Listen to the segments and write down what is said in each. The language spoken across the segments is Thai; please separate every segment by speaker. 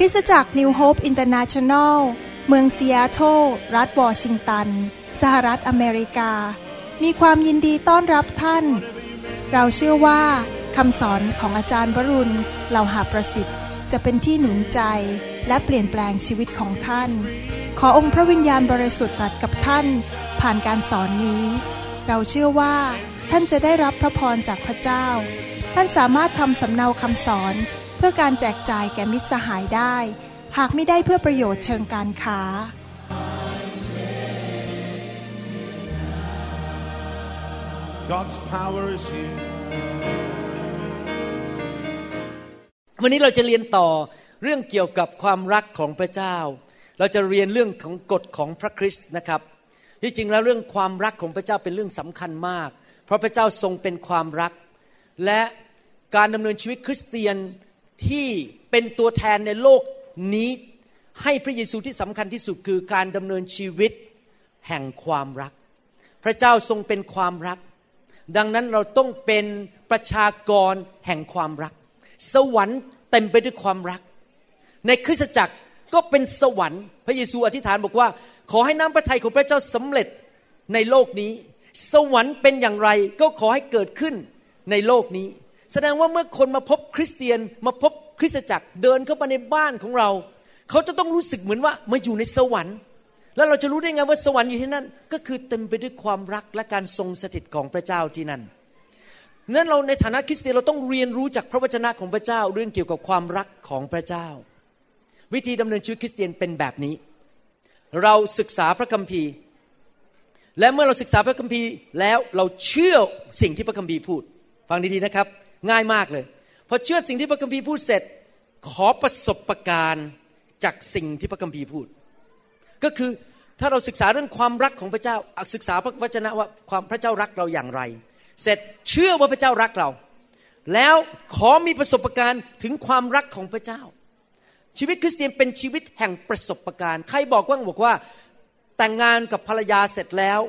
Speaker 1: คริสตจักร New Hope International เมืองซีแอตเทิลรัฐวอชิงตัน สหรัฐอเมริกา มีความยินดีต้อนรับท่าน เราเชื่อว่าคำสอนของอาจารย์วรุณเหล่าหาประสิทธิ์ จะเป็นที่หนุนใจและเปลี่ยนแปลงชีวิตของท่าน ขอองค์พระวิญญาณบริสุทธิ์ตรัสกับท่าน ผ่านการสอนนี้ เราเชื่อว่า ท่านจะได้รับพระพรจากพระเจ้า ท่านสามารถทำสำเนาคำสอน เพื่อการแจกจ่ายแก่มิตรสหายได้ หากไม่ได้เพื่อประโยชน์เชิงการค้า
Speaker 2: God's power is here.
Speaker 3: วันนี้เราจะเรียนต่อเรื่องเกี่ยวกับความรักของพระเจ้า เราจะเรียนเรื่องของกฎของพระคริสต์นะครับ ที่จริงแล้วเรื่องความรักของพระเจ้าเป็นเรื่องสำคัญมาก เพราะพระเจ้าทรงเป็นความรัก และการดำเนินชีวิตคริสเตียน ที่เป็นตัวแทนในโลกนี้ให้พระเยซูที่สำคัญที่สุดคือการดำเนินชีวิตแห่งความรัก พระเจ้าทรงเป็นความรัก ดังนั้นเราต้องเป็นประชากรแห่งความรัก สวรรค์เต็มไปด้วยความรัก ในคริสตจักรก็เป็นสวรรค์ พระเยซูอธิษฐานบอกว่า ขอให้น้ำพระทัยของพระเจ้าสำเร็จในโลกนี้ สวรรค์เป็นอย่างไรก็ขอให้เกิดขึ้นในโลกนี้ แสดงว่าเมื่อคนมาพบคริสเตียนมาพบคริสตจักรเดินเข้ามาในบ้านของเรา เขาจะต้องรู้สึกเหมือนว่ามาอยู่ในสวรรค์ แล้วเราจะรู้ได้ไงว่าสวรรค์อยู่ที่นั่น ก็คือเต็มไปด้วยความรักและการทรงสถิตของพระเจ้าที่นั่นนั้นเราในฐานะคริสเตียนเราต้องเรียนรู้จากพระวจนะของพระเจ้าเรื่องเกี่ยวกับความรักของพระเจ้า วิธีดำเนินชีวิตคริสเตียนเป็นแบบนี้ เราศึกษาพระคัมภีร์ และเมื่อเราศึกษาพระคัมภีร์แล้วเราเชื่อสิ่งที่พระคัมภีร์พูด ฟังดีๆนะครับ ง่ายมากเลยพอเชื่อสิ่งที่พระคัมภีร์พูดเสร็จ ขอประสบะการณ์จากสิ่งที่พระคัมภีร์พูด ก็คือถ้าเราศึกษาเรื่องความรักของพระเจ้าศึกษาพระวจนะว่าความพระเจ้ารักเราอย่างไร เสร็จเชื่อว่าพระเจ้ารักเรา แล้วขอมีประสบะการณ์ถึงความรักของพระเจ้า ชีวิตคริสเตียนเป็นชีวิตแห่งประสบะการณ์ใครบอกว่าบอกว่าแต่งงานกับภรรยาเสร็จแล้ว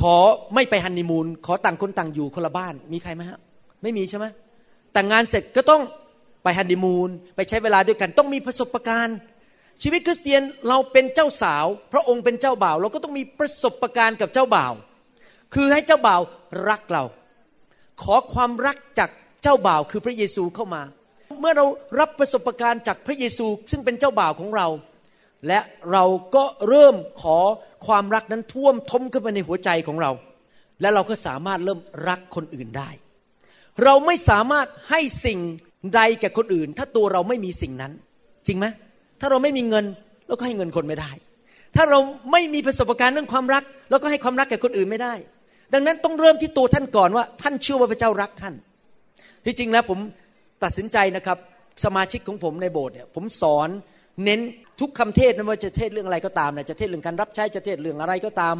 Speaker 3: ขอไม่ไปฮันนีมูนขอต่างคนต่างอยู่คนละบ้านมีใครไหมฮะ ไม่มีใช่ไหมแต่งงานเสร็จก็ต้องไปฮันนีมูนไปใช้เวลาด้วยกัน ต้องมีประสบการณ์ ชีวิตคริสเตียนเราเป็นเจ้าสาว พระองค์เป็นเจ้าบ่าว เราก็ต้องมีประสบการณ์กับเจ้าบ่าว คือให้เจ้าบ่าวรักเรา ขอความรักจากเจ้าบ่าวคือพระเยซูเข้ามา เมื่อเรารับประสบการณ์จากพระเยซูซึ่งเป็นเจ้าบ่าวของเรา และเราก็เริ่มขอความรักนั้นท่วมท้นขึ้นมาในหัวใจของเรา และเราก็สามารถเริ่มรักคนอื่นได้ เราไม่สามารถให้สิ่งใดแก่คนอื่น ถ้าตัวเราไม่มีสิ่งนั้น จริงไหมถ้าเราไม่มีเงินเราก็ให้เงินคนไม่ได้ ถ้าเราไม่มีประสบการณ์เรื่องความรักเราก็ให้ความรักแก่คนอื่นไม่ได้ ดังนั้นต้องเริ่มที่ตัวท่านก่อนว่า ท่านเชื่อว่าพระเจ้ารักท่าน ที่จริงแล้วผมตัดสินใจนะครับสมาชิกของผมในโบสถ์เนี่ยผมสอนเน้นทุกคำเทศนั้นว่าจะเทศเรื่องอะไรก็ตามนะจะเทศเรื่องการรับใช้จะเทศเรื่องอะไรก็ตาม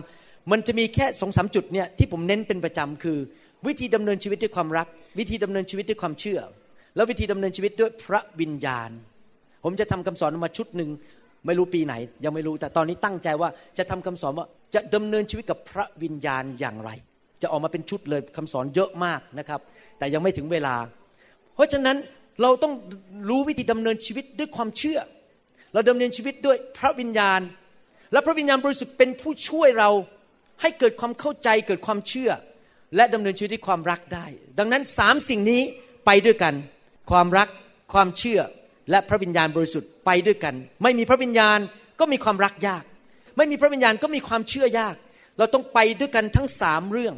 Speaker 3: มันจะมีแค่สองสามจุดเนี่ยที่ผมเน้นเป็นประจำคือ วิธีดำเนินชีวิตด้วยความรัก วิธีดำเนินชีวิตด้วยความเชื่อ แล้ววิธีดำเนินชีวิตด้วยพระวิญญาณ ผมจะทำคำสอนมาชุดหนึ่งไม่รู้ปีไหน ยังไม่รู้แต่ตอนนี้ตั้งใจว่าจะทำคำสอนว่าจะดำเนินชีวิตกับพระวิญญาณอย่างไร จะออกมาเป็นชุดเลยคำสอนเยอะมากนะครับ แต่ยังไม่ถึงเวลา เพราะฉะนั้นเราต้องรู้วิธีดำเนินชีวิตด้วยความเชื่อ เราดำเนินชีวิตด้วยพระวิญญาณ และพระวิญญาณบริสุทธิ์เป็นผู้ช่วยเราให้เกิดความเข้าใจเกิดความเชื่อ และดำเนินชีวิตด้วยความรักได้ ดังนั้นสามสิ่งนี้ไปด้วยกัน ความรักความเชื่อและพระวิญญาณบริสุทธิ์ไปด้วยกัน ไม่มีพระวิญญาณก็มีความรักยาก ไม่มีพระวิญญาณก็มีความเชื่อยาก เราต้องไปด้วยกันทั้งสามเรื่อง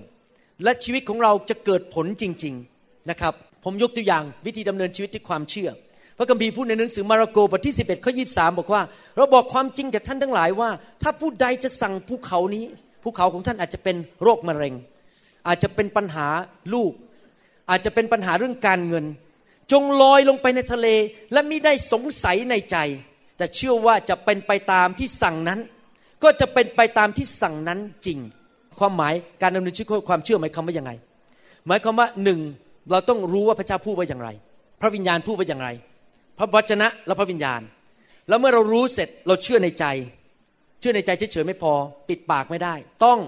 Speaker 3: และชีวิตของเราจะเกิดผลจริง ๆนะครับ ผมยกตัวอย่างวิธีดำเนินชีวิตด้วยความเชื่อ พระคัมภีร์พูดในหนังสือมาระโกบทที่ 11ข้อ23บอกว่า เราบอกความจริงแก่ท่านทั้งหลายว่า ถ้าผู้ใดจะสั่งภูเขานี้ภูเขาของท่านอาจจะเป็นโรคมะเร็ง อาจจะเป็นปัญหาลูก อาจจะเป็นปัญหาเรื่องการเงิน จงลอยลงไปในทะเล และมิได้สงสัยในใจ แต่เชื่อว่าจะเป็นไปตามที่สั่งนั้น ก็จะเป็นไปตามที่สั่งนั้นจริง ความหมายการดำเนินชีวิตความเชื่อหมายความว่าอย่างไรหมายความว่าหนึ่งเราต้องรู้ว่าพระเจ้าพูดว่าอย่างไร พระวิญญาณพูดว่าอย่างไร พระวจนะและพระวิญญาณ แล้วเมื่อเรารู้เสร็จเราเชื่อในใจ เชื่อในใจเฉยๆไม่พอ ปิดปากไม่ได้ ต้อง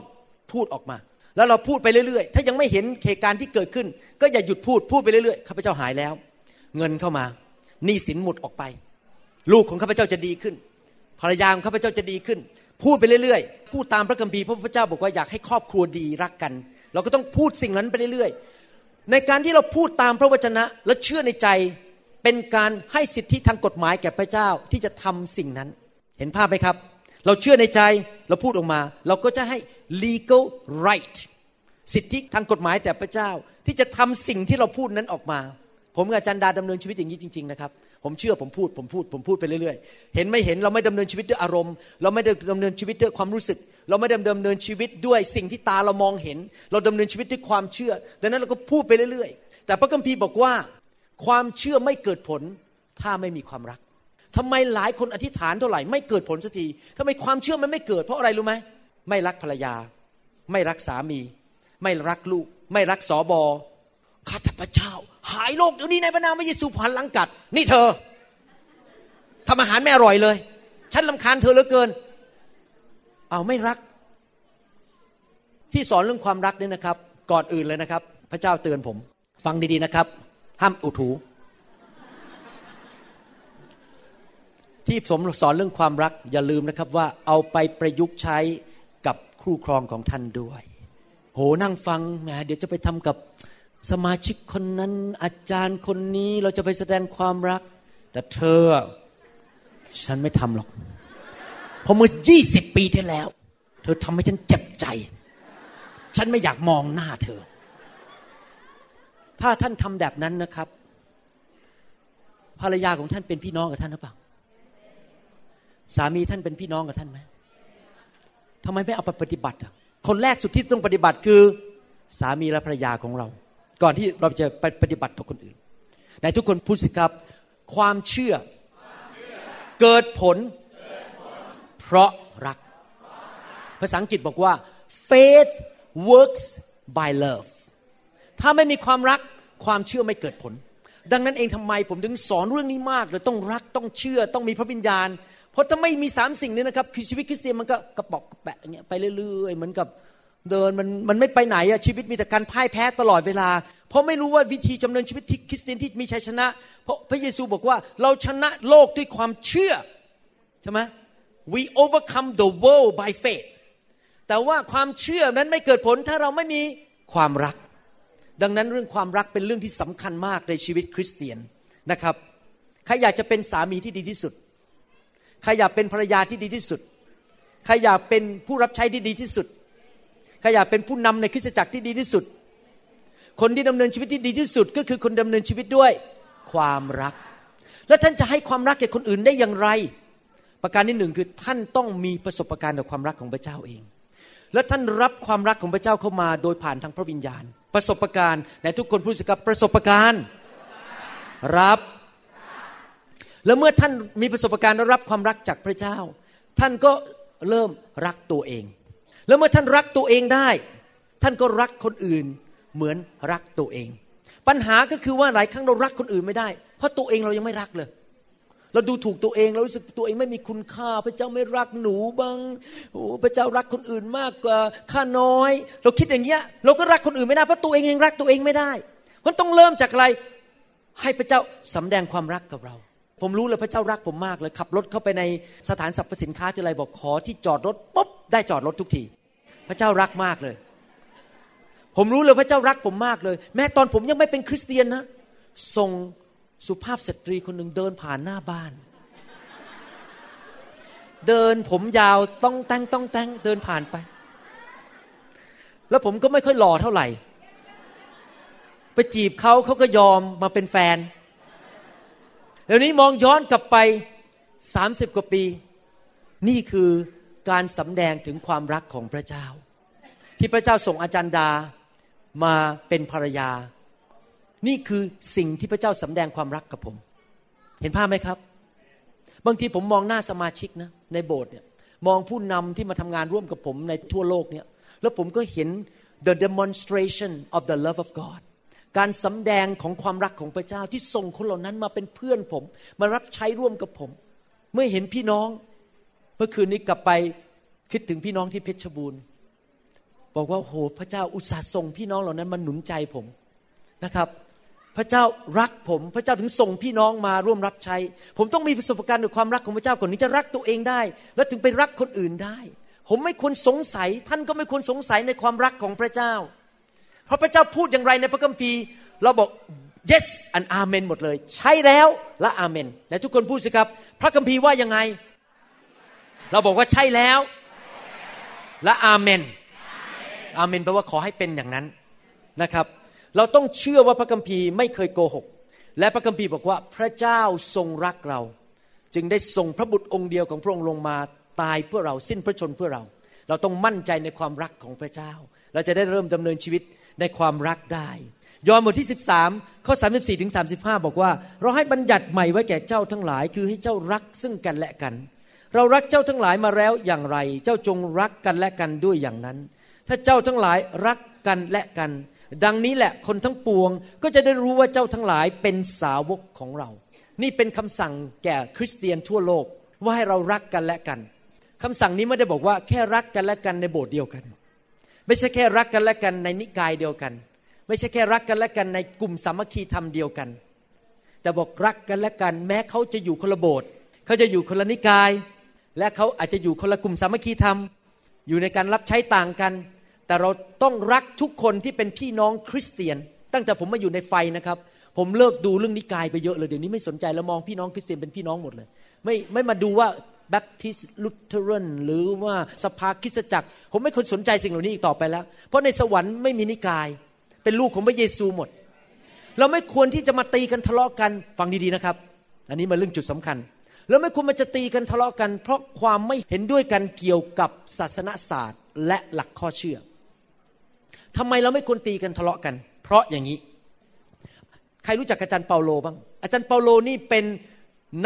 Speaker 3: พูดออกมา แล้วเราพูดไปเรื่อยๆ ถ้ายังไม่เห็นเหตุการณ์ที่เกิดขึ้น ก็อย่าหยุดพูดพูดไปเรื่อยๆข้าพเจ้าหายแล้ว เงินเข้ามาหนี้สินหมดออกไป ลูกของข้าพเจ้าจะดีขึ้น ภรรยาของข้าพเจ้าจะดีขึ้น พูดไปเรื่อยๆ พูดตามพระคัมภีร์พระพระเจ้าบอกว่าอยากให้ครอบครัวดีรักกัน เราก็ต้องพูดสิ่งนั้นไปเรื่อยๆ ในการที่เราพูดตามพระวจนะและเชื่อในใจเป็นการให้สิทธิทางกฎหมายแก่พระเจ้าที่จะทำสิ่งนั้น เห็นภาพไหมครับ เราเชื่อในใจเราพูดออกมา เราก็จะให้ legal right สิทธิทางกฎหมายแต่พระเจ้าที่จะทำสิ่งที่เราพูดนั้นออกมา ผมกับอาจารย์ดาดำเนินชีวิตอย่างนี้จริง ๆนะครับ ผมเชื่อผมพูดผมพูด ผมพูดไปเรื่อยๆ เห็นไม่เห็นเราไม่ดำเนินชีวิตด้วยอารมณ์ เราไม่ได้ดำเนินชีวิตด้วยความรู้สึก เราไม่ได้ดำเนินชีวิตด้วยสิ่งที่ตาเรามองเห็น เราดำเนินชีวิตด้วยความเชื่อ ดังนั้นเราก็พูดไปเรื่อยๆ แต่พระคัมภีร์บอกว่า ความเชื่อไม่เกิดผลถ้าไม่มีความรัก ทำไมหลายคนอธิษฐานเท่าไหร่ไม่เกิดผลสักทีทำไมความเชื่อมันไม่เกิดเพราะอะไรรู้ไหมไม่รักภรรยา ไม่รักสามี ไม่รักลูก ไม่รักสอบอข้าแต่พระเจ้า หายโรคเดี๋ยวนี้ในพระนามพระเยซูผ่านลังกัด นี่เธอทำอาหารไม่อร่อยเลย ฉันลำคาญเธอเหลือเกิน เอาไม่รัก ที่สอนเรื่องความรักเนี่ยนะครับ ก่อนอื่นเลยนะครับ พระเจ้าเตือนผม ฟังดีๆนะครับ ห้ามอุดหู ที่สมสอนเรื่องความรักอย่าลืมนะครับว่าเอาไปประยุกต์ใช้กับคู่ครองของท่านด้วย โหนั่งฟังแหมเดี๋ยวจะไปทำกับสมาชิกคนนั้นอาจารย์คนนี้เราจะไปแสดงความรัก แต่เธอ ฉันไม่ทำหรอก เพราะเมื่อยี่สิบปีที่แล้ว เธอทำให้ฉันเจ็บใจ ฉันไม่อยากมองหน้าเธอ ถ้าท่านทำแบบนั้นนะครับ ภรรยาของท่านเป็นพี่น้องกับท่านหรือเปล่า สามีท่านเป็นพี่น้องกับท่านไหมทำไมไม่เอาไปปฏิบัติอะคนแรกสุดที่ต้องปฏิบัติคือสามีและภรรยาของเรา ก่อนที่เราจะไปปฏิบัติต่อคนอื่นในทุกคนพูดสิครับ ความเชื่อ เกิดผล เพราะรัก ภาษาอังกฤษบอกว่า faith works by love ถ้าไม่มีความรักความเชื่อไม่เกิดผล ดังนั้นเองทำไมผมถึงสอนเรื่องนี้มากเลยต้องรักต้องเชื่อต้องมีพระวิญญาณ เพราะถ้าไม่มีสามสิ่งนี้นะครับคือชีวิตคริสเตียนมันก็กระปอกกระแปะอย่างเงี้ยไปเรื่อยๆเหมือนกับเดินมันมันไม่ไปไหนอะชีวิตมีแต่การพ่ายแพ้ตลอดเวลา เพราะไม่รู้ว่าวิธีจำเนินชีวิตที่คริสเตียนที่มีชัยชนะ เพราะพระเยซูบอกว่าเราชนะโลกด้วยความเชื่อใช่ไหม we overcome the world by faith แต่ว่าความเชื่อนั้นไม่เกิดผลถ้าเราไม่มีความรัก ดังนั้นเรื่องความรักเป็นเรื่องที่สำคัญมากในชีวิตคริสเตียนนะครับใครอยากจะเป็นสามีที่ดีที่สุด ใครอยากเป็นภรรยาที่ดีที่สุด ใครอยากเป็นผู้รับใช้ที่ดีที่สุด ใครอยากเป็นผู้นำในคริสตจักรที่ดีที่สุด คนที่ดำเนินชีวิตที่ดีที่สุด ก็คือคนดำเนินชีวิตด้วยความรัก แล้วท่านจะให้ความรักแก่คนอื่นได้อย่างไร ประการที่หนึ่งคือท่านต้องมีประสบการณ์กับความรักของพระเจ้าเอง และท่านรับความรักของพระเจ้าเข้ามาโดยผ่านทางพระวิญญาณ ประสบการณ์ในทุกคนพูดสิครับประสบการณ์ รับ แล้วเมื่อท่านมีประสบการณ์รับความรักจากพระเจ้า ท่านก็เริ่มรักตัวเอง แล้วเมื่อท่านรักตัวเองได้ ท่านก็รักคนอื่นเหมือนรักตัวเอง ปัญหาก็คือว่าหลายครั้งเรารักคนอื่นไม่ได้ เพราะตัวเองเรายังไม่รักเลย เราดูถูกตัวเองเรารู้สึกตัวเองไม่มีคุณค่า พระเจ้าไม่รักหนูบ้างโอ้พระเจ้ารักคนอื่นมากกว่าข้าน้อย เราคิดอย่างเงี้ย เราก็รักคนอื่นไม่ได้เพราะตัวเองยังรักตัวเองไม่ได้มันต้องเริ่มจากอะไรให้พระเจ้าสำแดงความรักกับเรา ผมรู้เลยพระเจ้ารักผมมากเลยขับรถเข้าไปในสถานสรรพสินค้าที่ไรบอกขอที่จอดรถปุ๊บได้จอดรถทุกที พระเจ้ารักมากเลย ผมรู้เลยพระเจ้ารักผมมากเลย แม้ตอนผมยังไม่เป็นคริสเตียนนะส่งสุภาพสตรีคนหนึ่งเดินผ่านหน้าบ้าน เดินผมยาวต้องแต่งต้องแต่งเดินผ่านไป แล้วผมก็ไม่ค่อยหล่อเท่าไหร่ ไปจีบเขาเขาก็ยอมมาเป็นแฟน เดี๋ยวนี้มองย้อนกลับไปสามสิบกว่าปี นี่คือการสำแดงถึงความรักของพระเจ้า ที่พระเจ้าส่งอาจารย์ดามาเป็นภรรยา นี่คือสิ่งที่พระเจ้าสำแดงความรักกับผม เห็นภาพไหมครับ บางทีผมมองหน้าสมาชิกนะในโบสถ์เนี่ยมองผู้นำที่มาทำงานร่วมกับผมในทั่วโลกเนี่ยแล้วผมก็เห็น the demonstration of the love of God การสำแดงของความรักของพระเจ้าที่ส่งคนเหล่านั้นมาเป็นเพื่อนผม มารับใช้ร่วมกับผม เมื่อเห็นพี่น้อง เมื่อคืนนี้กลับไปคิดถึงพี่น้องที่เพชรบูรณ์ บอกว่าโหพระเจ้าอุตส่าห์ส่งพี่น้องเหล่านั้นมาหนุนใจผมนะครับ พระเจ้ารักผม พระเจ้าถึงส่งพี่น้องมาร่วมรับใช้ ผมต้องมีประสบการณ์ด้วยความรักของพระเจ้าก่อนนี้จะรักตัวเองได้ และถึงไปรักคนอื่นได้ ผมไม่ควรสงสัย ท่านก็ไม่ควรสงสัยในความรักของพระเจ้า ราะพระเจ้าพูดอย่างไรในพระคัมภีร์ เราบอก yes and amen หมดเลย ใช่แล้วและ amen แต่ทุกคนพูดสิครับ พระคัมภีร์ว่ายังไง เราบอกว่าใช่แล้ว และ amen amen แปลว่าขอให้เป็นอย่างนั้นนะครับ เราต้องเชื่อว่าพระคัมภีร์ไม่เคยโกหก และพระคัมภีร์บอกว่าพระเจ้าทรงรักเรา จึงได้ส่งพระบุตรองค์เดียวของพระองค์ลงมาตายเพื่อเราสิ้นพระชนเพื่อเรา เราต้องมั่นใจในความรักของพระเจ้า เราจะได้เริ่มดำเนินชีวิต ในความรักได้ ยอห์นบทที่ 13ข้อ34ถึง35 บอกว่า เราให้บัญญัติใหม่ไว้แก่เจ้าทั้งหลาย คือให้เจ้ารักซึ่งกันและกัน เรารักเจ้าทั้งหลายมาแล้วอย่างไร เจ้าจงรักกันและกันด้วยอย่างนั้น ถ้าเจ้าทั้งหลายรักกันและกัน ดังนี้แหละคนทั้งปวงก็จะได้รู้ว่าเจ้าทั้งหลายเป็นสาวกของเรา นี่เป็นคำสั่งแก่คริสเตียนทั่วโลกว่าให้เรารักกันและกันคำสั่งนี้ไม่ได้บอกว่าแค่รักกันและกันในโบสถ์เดียวกัน ไม่ใช่แค่รักกันและกันในนิกายเดียวกัน ไม่ใช่แค่รักกันและกันในกลุ่มสามัคคีธรรมเดียวกัน แต่บอกรักกันและกัน แม้เขาจะอยู่คนละโบสถ์เขาจะอยู่คนละนิกาย และเขาอาจจะอยู่คนละกลุ่มสามัคคีธรรม อยู่ในการรับใช้ต่างกัน แต่เราต้องรักทุกคนที่เป็นพี่น้องคริสเตียน ตั้งแต่ผมมาอยู่ในไฟนะครับ ผมเลิกดูเรื่องนิกายไปเยอะเลยเดี๋ยวนี้ไม่สนใจแล้วมองพี่น้องคริสเตียนเป็นพี่น้องหมดเลย ไม่ไม่มาดูว่า แบปทิสลุเทเรนหรือว่าสภาคิสจักร ผมไม่คนสนใจสิ่งเหล่านี้อีกต่อไปแล้ว เพราะในสวรรค์ไม่มีนิกาย เป็นลูกของพระเยซูหมด เราไม่ควรที่จะมาตีกันทะเลาะกันฟังดีๆนะครับ อันนี้มาเรื่องจุดสำคัญเราไม่ควรมาจะตีกันทะเลาะกัน เพราะความไม่เห็นด้วยกันเกี่ยวกับศาสนศาสตร์ และหลักข้อเชื่อทำไมเราไม่ควรตีกันทะเลาะกัน เพราะอย่างนี้ ใครรู้จักอาจารย์เปาโลบ้างอาจารย์เปาโลนี่เป็น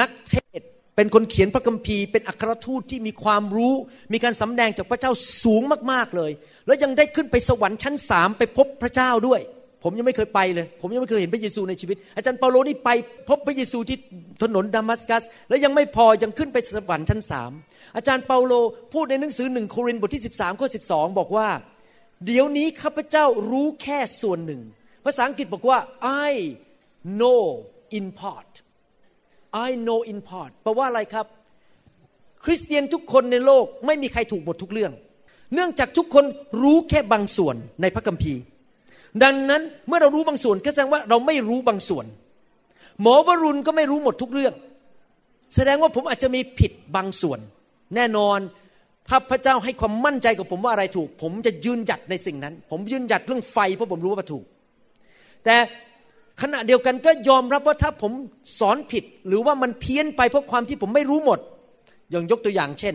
Speaker 3: นักเทศ เป็นคนเขียนพระคัมภีร์ เป็นอัครทูตที่มีความรู้ มีการสำแดงจากพระเจ้าสูงมากๆเลย แล้วยังได้ขึ้นไปสวรรค์ชั้นสามไปพบพระเจ้าด้วย ผมยังไม่เคยไปเลย ผมยังไม่เคยเห็นพระเยซูในชีวิต อาจารย์เปาโลนี่ไปพบพระเยซูที่ถนนดามัสกัส แล้วยังไม่พอยังขึ้นไปสวรรค์ชั้นสามอาจารย์เปาโลพูดในหนังสือหนึ่งโครินธ์บทที่ 13ข้อ12บอกว่า เดี๋ยวนี้ข้าพเจ้ารู้แค่ส่วนหนึ่ง ภาษาอังกฤษบอกว่า I know in part I know in part แปลว่าอะไรครับ คริสเตียนทุกคนในโลกไม่มีใครถูกหมดทุกเรื่อง เนื่องจากทุกคนรู้แค่บางส่วนในพระคัมภีร์ ดังนั้นเมื่อเรารู้บางส่วนก็แสดงว่าเราไม่รู้บางส่วน หมอวรุณก็ไม่รู้หมดทุกเรื่อง แสดงว่าผมอาจจะมีผิดบางส่วน แน่นอนถ้าพระเจ้าให้ความมั่นใจกับผมว่าอะไรถูก ผมจะยืนหยัดในสิ่งนั้น ผมยืนหยัดเรื่องไฟเพราะผมรู้ว่าถูก แต่ ขณะเดียวกันก็ยอมรับว่าถ้าผมสอนผิด หรือว่ามันเพี้ยนไปเพราะความที่ผมไม่รู้หมด อย่างยกตัวอย่างเช่น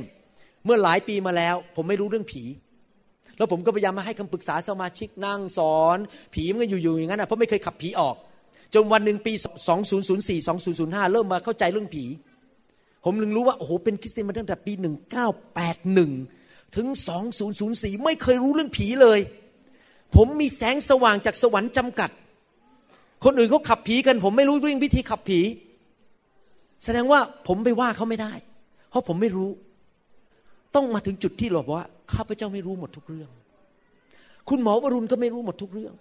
Speaker 3: เมื่อหลายปีมาแล้ว ผมไม่รู้เรื่องผี แล้วผมก็พยายามมาให้คำปรึกษาสมาชิกนั่งสอน ผีมันก็อยู่ๆอย่างนั้นนะเพราะไม่เคยขับผีออกจนวันหนึ่งปี 2004 2005 เริ่มมาเข้าใจเรื่องผี ผมลึงรู้ว่า โอ้โห เป็นคริสเตียนมาตั้งแต่ปี 1981 ถึง 2004 ไม่เคยรู้เรื่องผีเลย ผมมีแสงสว่างจากสวรรค์จำกัด คนอื่นเขาขับผีกัน ผมไม่รู้เรื่องวิธีขับผี แสดงว่าผมไปว่าเขาไม่ได้ เพราะผมไม่รู้ ต้องมาถึงจุดที่เราบอกว่าข้าพเจ้าไม่รู้หมดทุกเรื่อง คุณหมอวรุณก็ไม่รู้หมดทุกเรื่อง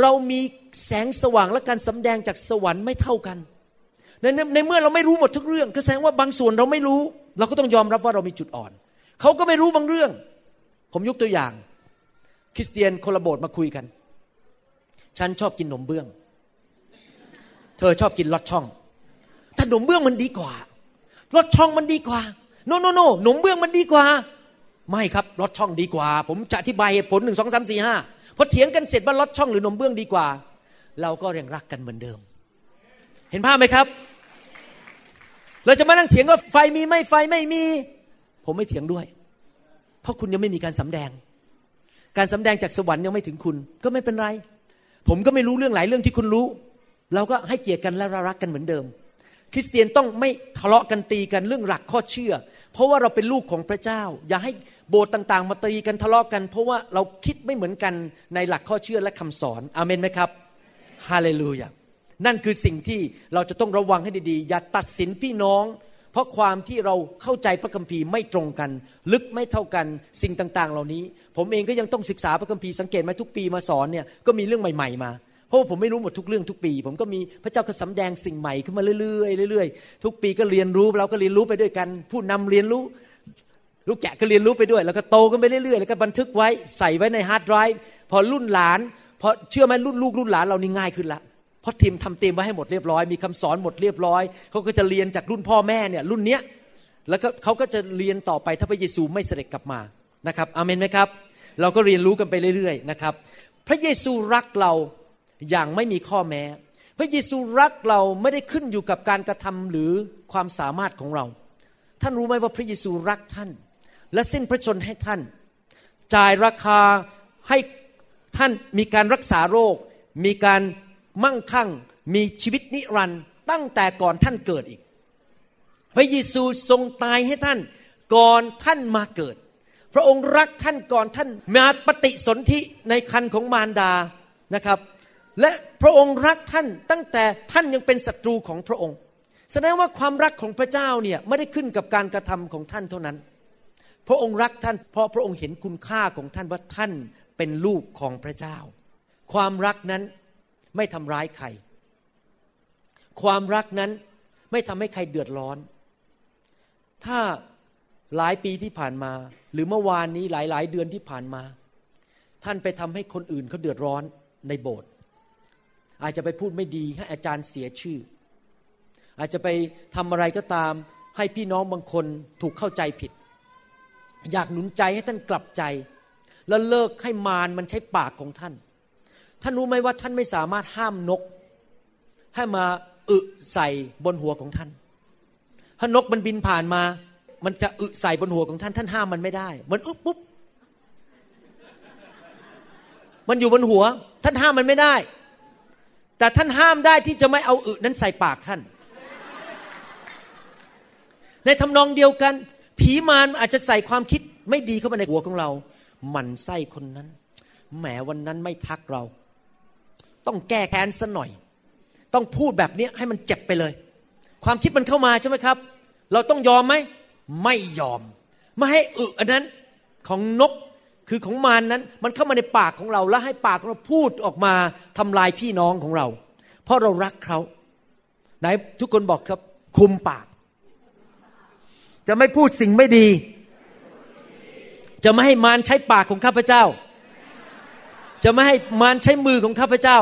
Speaker 3: เรามีแสงสว่างและการสำแดงจากสวรรค์ไม่เท่ากันในในเมื่อเราไม่รู้หมดทุกเรื่อง ก็แสดงว่าบางส่วนเราไม่รู้ เราก็ต้องยอมรับว่าเรามีจุดอ่อนเขาก็ไม่รู้บางเรื่อง ผมยกตัวอย่าง คริสเตียนคนละโบสมาคุยกัน ฉันชอบกินนมเบื้อง เธอชอบกินลอดช่องแต่ขนมเบื้องมันดีกว่าลอดช่องมันดีกว่าโนโนโนขนมเบื้องมันดีกว่า ไม่ครับลอดช่องดีกว่า ผมจะอธิบายเหตุผลหนึ่งสองสามสี่ห้าพอเถียงกันเสร็จว่าลอดช่องหรือขนมเบื้องดีกว่า เราก็ยังรักกันเหมือนเดิม เห็นภาพไหมครับ เราจะมานั่งเถียงว่าไฟมีไม่ไฟไม่มี ผมไม่เถียงด้วย เพราะคุณยังไม่มีการสำแดง การสำแดงจากสวรรค์ยังไม่ถึงคุณ ก็ไม่เป็นไร ผมก็ไม่รู้เรื่องหลายเรื่องที่คุณรู้ เราก็ให้เกียรติกันและรักกันเหมือนเดิม คริสเตียนต้องไม่ทะเลาะกันตีกันเรื่องหลักข้อเชื่อ เพราะว่าเราเป็นลูกของพระเจ้า อย่าให้โบสถ์ต่างๆ มาตีกันทะเลาะกัน เพราะว่าเราคิดไม่เหมือนกันในหลักข้อเชื่อและคำสอนอเมนไหมครับฮาเลลูยานั่นคือสิ่งที่เราจะต้องระวังให้ดีๆ อย่าตัดสินพี่น้อง เพราะความที่เราเข้าใจพระคัมภีร์ไม่ตรงกัน ลึกไม่เท่ากันสิ่งต่างๆ เหล่านี้ ผมเองก็ยังต้องศึกษาพระคัมภีร์สังเกตไหมทุกปีมาสอนเนี่ยก็มีเรื่องใหม่ ๆ มา เพราะว่าผมไม่รู้หมดทุกเรื่องทุกปี ผมก็มีพระเจ้าก็สำแดงสิ่งใหม่ขึ้นมาเรื่อยๆเรื่อยๆ ทุกปีก็เรียนรู้เราก็เรียนรู้ไปด้วยกัน ผู้นำเรียนรู้ ลูกแกะก็เรียนรู้ไปด้วย แล้วก็โตกันไปเรื่อยๆ แล้วก็บันทึกไว้ใส่ไว้ใน hard drive พอรุ่นหลานพอเชื่อไหมรุ่นลูกรุ่นหลานเรานี่ง่ายขึ้นละเพราะทีมทำเตรียมไว้ให้หมดเรียบร้อยมีคำสอนหมดเรียบร้อยเขาก็จะเรียนจากรุ่นพ่อแม่เนี่ยรุ่นเนี้ยแล้วก็เขาก็จะเรียนต่อไปถ้าพระเยซูไม่เสด็จกลับมานะครับอาเมนไหมครับ เราก็เรียนรู้กันไปเรื่อยๆนะครับ พระเยซูรักเรา อย่างไม่มีข้อแม้ พระเยซูรักเราไม่ได้ขึ้นอยู่กับการกระทำหรือความสามารถของเรา ท่านรู้ไหมว่าพระเยซูรักท่าน และสิ้นพระชนให้ท่าน จ่ายราคาให้ท่านมีการรักษาโรค มีการมั่งคั่ง มีชีวิตนิรันด์ตั้งแต่ก่อนท่านเกิดอีก พระเยซูทรงตายให้ท่านก่อนท่านมาเกิด พระองค์รักท่านก่อนท่านมาปฏิสนธิในคันของมารดานะครับ และพระองค์รักท่านตั้งแต่ท่านยังเป็นศัตรูของพระองค์ แสดงว่าความรักของพระเจ้าเนี่ยไม่ได้ขึ้นกับการกระทำของท่านเท่านั้น พระองค์รักท่าน เพราะพระองค์เห็นคุณค่าของท่านว่าท่านเป็นลูกของพระเจ้า ความรักนั้นไม่ทำร้ายใคร ความรักนั้นไม่ทำให้ใครเดือดร้อน ถ้าหลายปีที่ผ่านมา หรือเมื่อวานนี้หลายๆ เดือนที่ผ่านมา ท่านไปทำให้คนอื่นเขาเดือดร้อนในโบสถ์ อาจจะไปพูดไม่ดีให้อาจารย์เสียชื่อ อาจจะไปทำอะไรก็ตาม ให้พี่น้องบางคนถูกเข้าใจผิด อยากหนุนใจให้ท่านกลับใจ แล้วเลิกให้มารมันใช้ปากของท่าน ท่านรู้ไหมว่าท่านไม่สามารถห้ามนก ให้มาอึใส่บนหัวของท่าน ถ้านกมันบินผ่านมา มันจะอึใส่บนหัวของท่าน ท่านห้ามมันไม่ได้ มันอึปุ๊บมันอยู่บนหัว ท่านห้ามมันไม่ได้ แต่ท่านห้ามได้ที่จะไม่เอาอึนั้นใส่ปากท่าน ในทำนองเดียวกัน ผีมารอาจจะใส่ความคิดไม่ดีเข้ามาในหัวของเรา มันไส้คนนั้น แหมวันนั้นไม่ทักเรา ต้องแก้แค้นซะหน่อย ต้องพูดแบบนี้ให้มันเจ็บไปเลย ความคิดมันเข้ามาใช่ไหมครับ เราต้องยอมไหม ไม่ยอม ไม่ให้อึอันนั้นของนก คือของมารนนั้นมันเข้ามาในปากของเราแล้วให้ปากของเราพูดออกมาทำลายพี่น้องของเรา เพราะเรารักเขาไหนทุกคนบอกครับ คุมปาก จะไม่พูดสิ่งไม่ดี จะไม่ให้มารใช้ปากของข้าพเจ้า จะไม่ให้มารใช้มือของข้าพเจ้า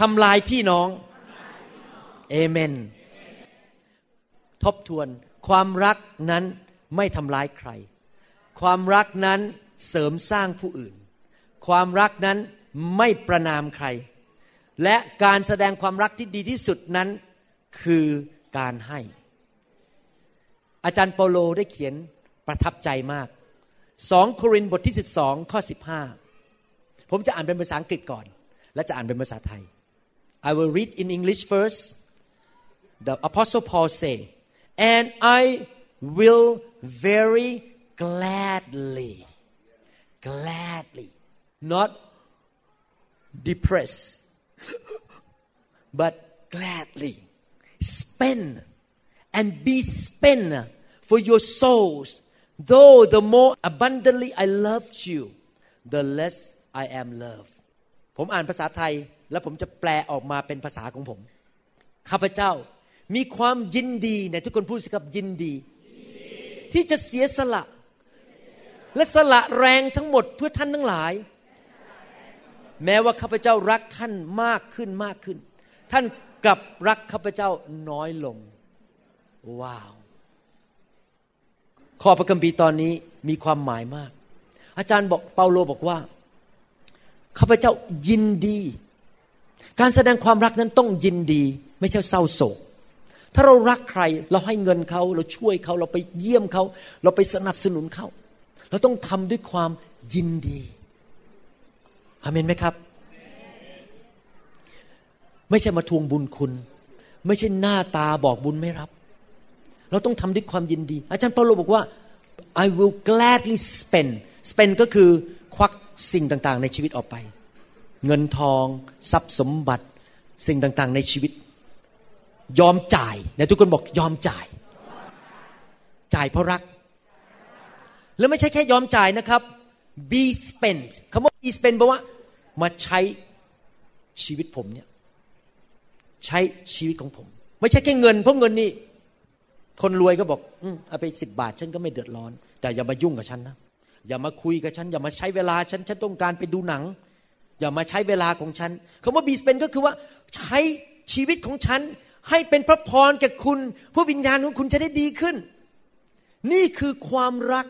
Speaker 3: ทำลายพี่น้องเอเมน ทบทวนความรักนั้นไม่ทำร้ายใคร ความรักนั้นเสริมสร้างผู้อื่น ความรักนั้นไม่ประนามใคร และการแสดงความรักที่ดีที่สุดนั้นคือการให้ อาจารย์เปโลได้เขียนประทับใจมากสองโครินธ์บทที่ 12 ข้อ 15 ผมจะอ่านเป็นภาษาอังกฤษก่อน และจะอ่านเป็นภาษาไทย I will read in English first the apostle Paul say and I will very gladly gladly not depressed but gladly spend and be spent for your souls though the more abundantly I loved you the less I am loved ผมอ่านภาษาไทยแล้วผมจะแปลออกมาเป็นภาษาของผม ข้าพเจ้ามีความยินดีเนี่ยทุกคนพูดสิครับยินดี ที่จะเสียสละ และสละแรงทั้งหมดเพื่อท่านทั้งหลาย แม้ว่าข้าพเจ้ารักท่านมากขึ้นมากขึ้น ท่านกลับรักข้าพเจ้าน้อยลง ว้าว ข้อพระคัมภีร์ตอนนี้มีความหมายมาก อาจารย์บอกเปาโลบอกว่าข้าพเจ้ายินดี การแสดงความรักนั้นต้องยินดี ไม่ใช่เศร้าโศก ถ้าเรารักใครเราให้เงินเขาเราช่วยเขาเราไปเยี่ยมเขา เราไปสนับสนุนเขา เราต้องทำด้วยความยินดีอเมนไหมครับ ไม่ใช่มาทวงบุญคุณ ไม่ใช่หน้าตาบอกบุญไม่รับ เราต้องทำด้วยความยินดี อาจารย์เปาโลบอกว่า I will gladly spend spend ก็คือควักสิ่งต่างๆ ในชีวิตออกไป เงินทอง ทรัพย์สมบัติ สิ่งต่างๆ ในชีวิต ยอมจ่ายนี่ยทุกคนบอกยอมจ่าย จ่ายเพราะรัก แล้วไม่ใช่แค่ยอมจ่ายนะครับ be spent คำว่า be spent แปลว่ามาใช้ชีวิตผมเนี่ยใช้ชีวิตของผม ไม่ใช่แค่เงินเพราะเงินนี่คนรวยก็บอกอืมเอาไปสิบบาทฉันก็ไม่เดือดร้อน แต่อย่ามายุ่งกับฉันนะอย่ามาคุยกับฉัน อย่ามาใช้เวลาฉันฉันต้องการไปดูหนัง อย่ามาใช้เวลาของฉันคำว่าบีสเปนก็คือว่าใช้ชีวิตของฉัน ให้เป็นพระพรแก่คุณ ผู้วิญญาณของคุณจะได้ดีขึ้น นี่คือความรัก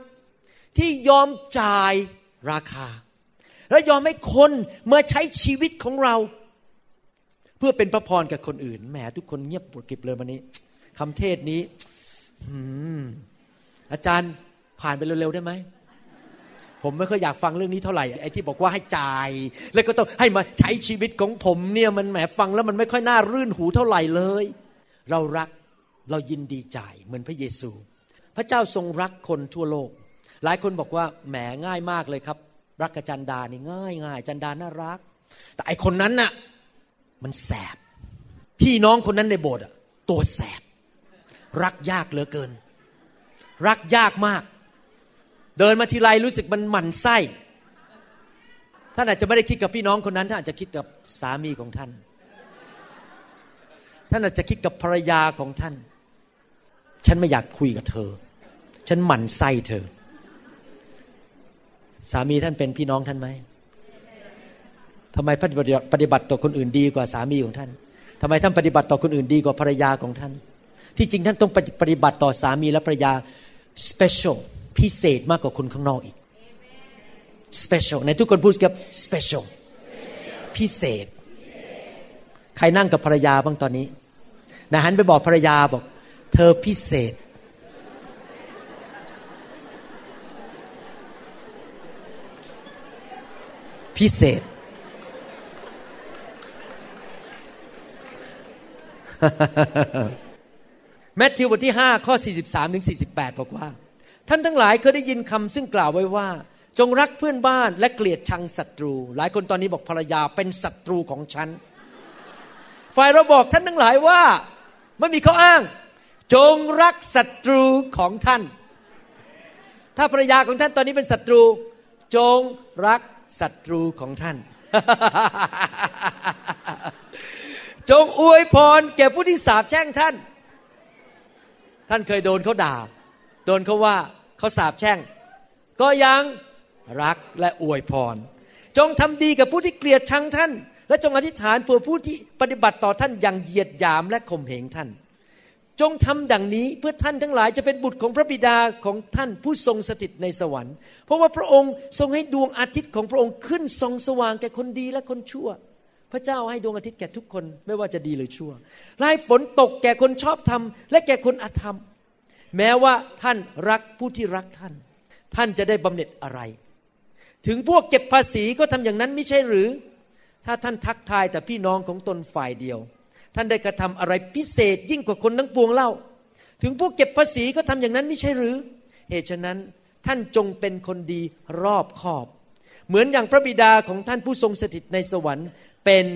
Speaker 3: ที่ยอมจ่ายราคา และยอมให้คนมาใช้ชีวิตของเรา เพื่อเป็นพระพรกับคนอื่นแหมทุกคนเงียบปวดกิบเลยวันนี้คำเทศนี้อาจารย์ผ่านไปเร็วๆได้ไหมผมไม่ค่อยอยากฟังเรื่องนี้เท่าไหร่ไอ้ที่บอกว่าให้จ่าย แล้วก็ต้องให้มาใช้ชีวิตของผมเนี่ยมันแหมฟังแล้วมันไม่ค่อยน่ารื่นหูเท่าไหร่เลย เรารักเรายินดีจ่ายเหมือนพระเยซู พระเจ้าทรงรักคนทั่วโลก หลายคนบอกว่าแหมง่ายมากเลยครับ รักกับจันดานี่ง่ายง่ายจันดาน่ารัก แต่ไอคนนั้นน่ะมันแสบ พี่น้องคนนั้นในโบสถ์ตัวแสบ รักยากเหลือเกิน รักยากมาก เดินมาทีไรรู้สึกมันหมันไส้ท่านอาจจะไม่ได้คิดกับพี่น้องคนนั้นท่านอาจจะคิดกับสามีของท่าน ท่านอาจจะคิดกับภรรยาของท่าน ฉันไม่อยากคุยกับเธอ ฉันหมั่นไส้เธอ สามีท่านเป็นพี่น้องท่านไหมทำไมท่านปฏิบัติต่อคนอื่นดีกว่าสามีของท่านทำไมท่านปฏิบัติต่อคนอื่นดีกว่าภรรยาของท่าน ที่จริงท่านต้องปฏิบัติต่อสามีและภรรยา special พิเศษมากกว่าคนข้างนอกอีก special ในทุกคนพูดกับ special พิเศษ ใครนั่งกับภรรยาบ้างตอนนี้นะหันไปบอกภรรยาบอก เธอพิเศษ พิเศษ แมทธิวบทที่ 5 ข้อ 43 ถึง 48 บอกว่า ท่านทั้งหลายเคยได้ยินคำซึ่งกล่าวไว้ว่า จงรักเพื่อนบ้านและเกลียดชังศัตรู หลายคนตอนนี้บอกภรรยาเป็นศัตรูของฉัน ฝ่ายเราบอกท่านทั้งหลายว่าไม่มีข้ออ้าง จงรักศัตรูของท่าน ถ้าภรรยาของท่านตอนนี้เป็นศัตรู จงรัก ศัตรูของท่าน จงอวยพรแก่ผู้ที่สาบแช่งท่าน ท่านเคยโดนเขาด่า โดนเขาว่าเขาสาบแช่ง ก็ยังรักและอวยพร จงทำดีกับผู้ที่เกลียดชังท่าน และจงอธิษฐานเพื่อผู้ที่ปฏิบัติต่อท่านอย่างเหยียดหยามและข่มเหงท่าน จงทำดังนี้เพื่อท่านทั้งหลายจะเป็นบุตรของพระบิดาของท่านผู้ทรงสถิตในสวรรค์ เพราะว่าพระองค์ทรงให้ดวงอาทิตย์ของพระองค์ขึ้นส่องสว่างแก่คนดีและคนชั่ว พระเจ้าให้ดวงอาทิตย์แก่ทุกคนไม่ว่าจะดีหรือชั่วและให้ฝนตกแก่คนชอบธรรมและแก่คนอธรรม แม้ว่าท่านรักผู้ที่รักท่าน ท่านจะได้บำเหน็จอะไร ถึงพวกเก็บภาษีก็ทำอย่างนั้นไม่ใช่หรือ ถ้าท่านทักทายแต่พี่น้องของตนฝ่ายเดียว ท่านได้กระทำอะไรพิเศษยิ่งกว่าคนทั้งปวงเล่า ถึงพวกเก็บภาษีก็ทำอย่างนั้นไม่ใช่หรือ เหตุฉะนั้นท่านจงเป็นคนดีรอบคอบ เหมือนอย่างพระบิดาของท่านผู้ทรงสถิตในสวรรค์ เป็น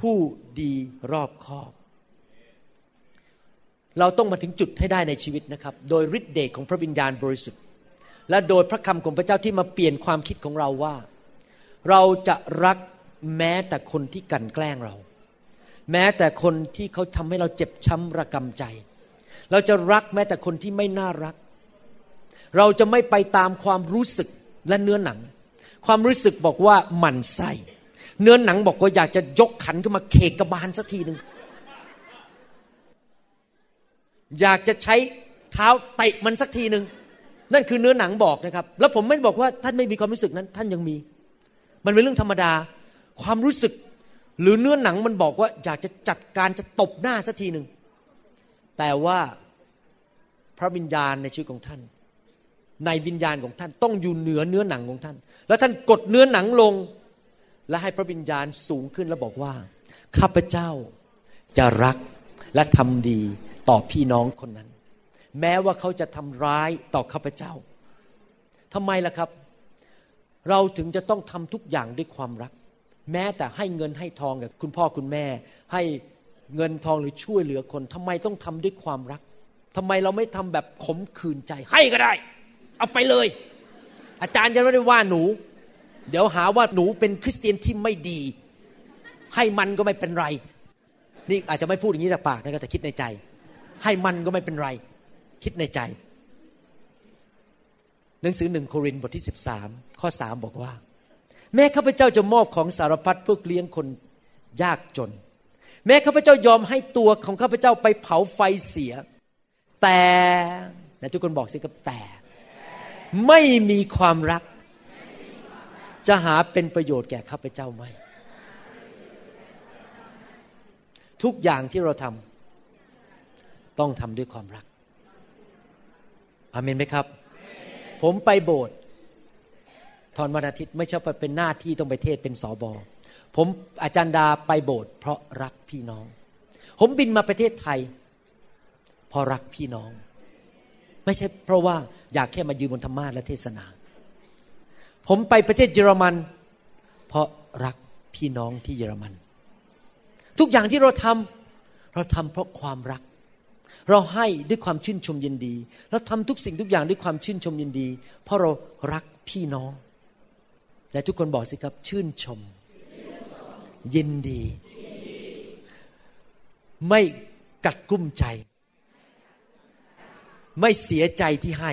Speaker 3: ผู้ดีรอบคอบ เราต้องมาถึงจุดให้ได้ในชีวิตนะครับ โดยฤทธิเดชของพระวิญญาณบริสุทธิ์ และโดยพระคำของพระเจ้าที่มาเปลี่ยนความคิดของเราว่า เราจะรักแม้แต่คนที่กันแกล้งเรา แม้แต่คนที่เขาทำให้เราเจ็บช้ำระกำใจ เราจะรักแม้แต่คนที่ไม่น่ารัก เราจะไม่ไปตามความรู้สึกและเนื้อหนัง ความรู้สึกบอกว่าหมั่นไส้เนื้อหนังบอกว่าอยากจะยกขันขึ้นมาเคกกระบาลสักทีหนึ่งอยากจะใช้เท้าเตะมันสักทีหนึ่งนั่นคือเนื้อหนังบอกนะครับ แล้วผมไม่บอกว่าท่านไม่มีความรู้สึกนั้น ท่านยังมี มันเป็นเรื่องธรรมดา ความรู้สึก หรือเนื้อหนังมันบอกว่าอยากจะจัดการจะตบหน้าสักทีหนึ่ง แต่ว่าพระวิญญาณในชีวิตของท่าน ในวิญญาณของท่านต้องอยู่เหนือเนื้อหนังของท่าน แล้วท่านกดเนื้อหนังลง และให้พระวิญญาณสูงขึ้นแล้วบอกว่า ข้าพเจ้าจะรักและทำดีต่อพี่น้องคนนั้น แม้ว่าเขาจะทำร้ายต่อข้าพเจ้าทำไมล่ะครับ เราถึงจะต้องทำทุกอย่างด้วยความรัก แม้แต่ให้เงินให้ทองกับคุณพ่อคุณแม่ ให้เงินทองหรือช่วยเหลือคนทำไมต้องทำด้วยความรักทำไมเราไม่ทำแบบขมขื่นใจ ให้ก็ได้ เอาไปเลย อาจารย์จะไม่ได้ว่าหนู เดี๋ยวหาว่าหนูเป็นคริสเตียนที่ไม่ดี ให้มันก็ไม่เป็นไร นี่อาจจะไม่พูดอย่างนี้จากปากนะแต่คิดในใจ ให้มันก็ไม่เป็นไร คิดในใจ หนังสือหนึ่งโครินธ์บทที่สิบสามข้อสามบอกว่า แม้ข้าพเจ้าจะมอบของสารพัดเพื่อเลี้ยงคนยากจน แม้ข้าพเจ้ายอมให้ตัวของข้าพเจ้าไปเผาไฟเสีย แต่นะทุกคนบอกสิครับแต่ ไม่มีความรัก จะหาเป็นประโยชน์แก่ข้าพเจ้าไหมทุกอย่างที่เราทำต้องทำด้วยความรักอาเมนไหมครับ ผมไปโบสถ์ ตอนวันอาทิตย์ไม่ใช่ไปเป็นหน้าที่ต้องไปเทศเป็นสอบอผมอาจารย์ดาไปโบสถ์เพราะรักพี่น้อง ผมบินมาประเทศไทยเพราะรักพี่น้อง ไม่ใช่เพราะว่าอยากแค่มายืนบนธรรมาและเทศนา ผมไปประเทศเยอรมัน เพราะรักพี่น้องที่เยอรมัน ทุกอย่างที่เราทำเราทำเพราะความรัก เราให้ด้วยความชื่นชมยินดี เราทำทุกสิ่งทุกอย่างด้วยความชื่นชมยินดี เพราะเรารักพี่น้อง และทุกคนบอกสิครับ ชื่นชม ยินดี ไม่กัดกุ้มใจ ไม่เสียใจที่ให้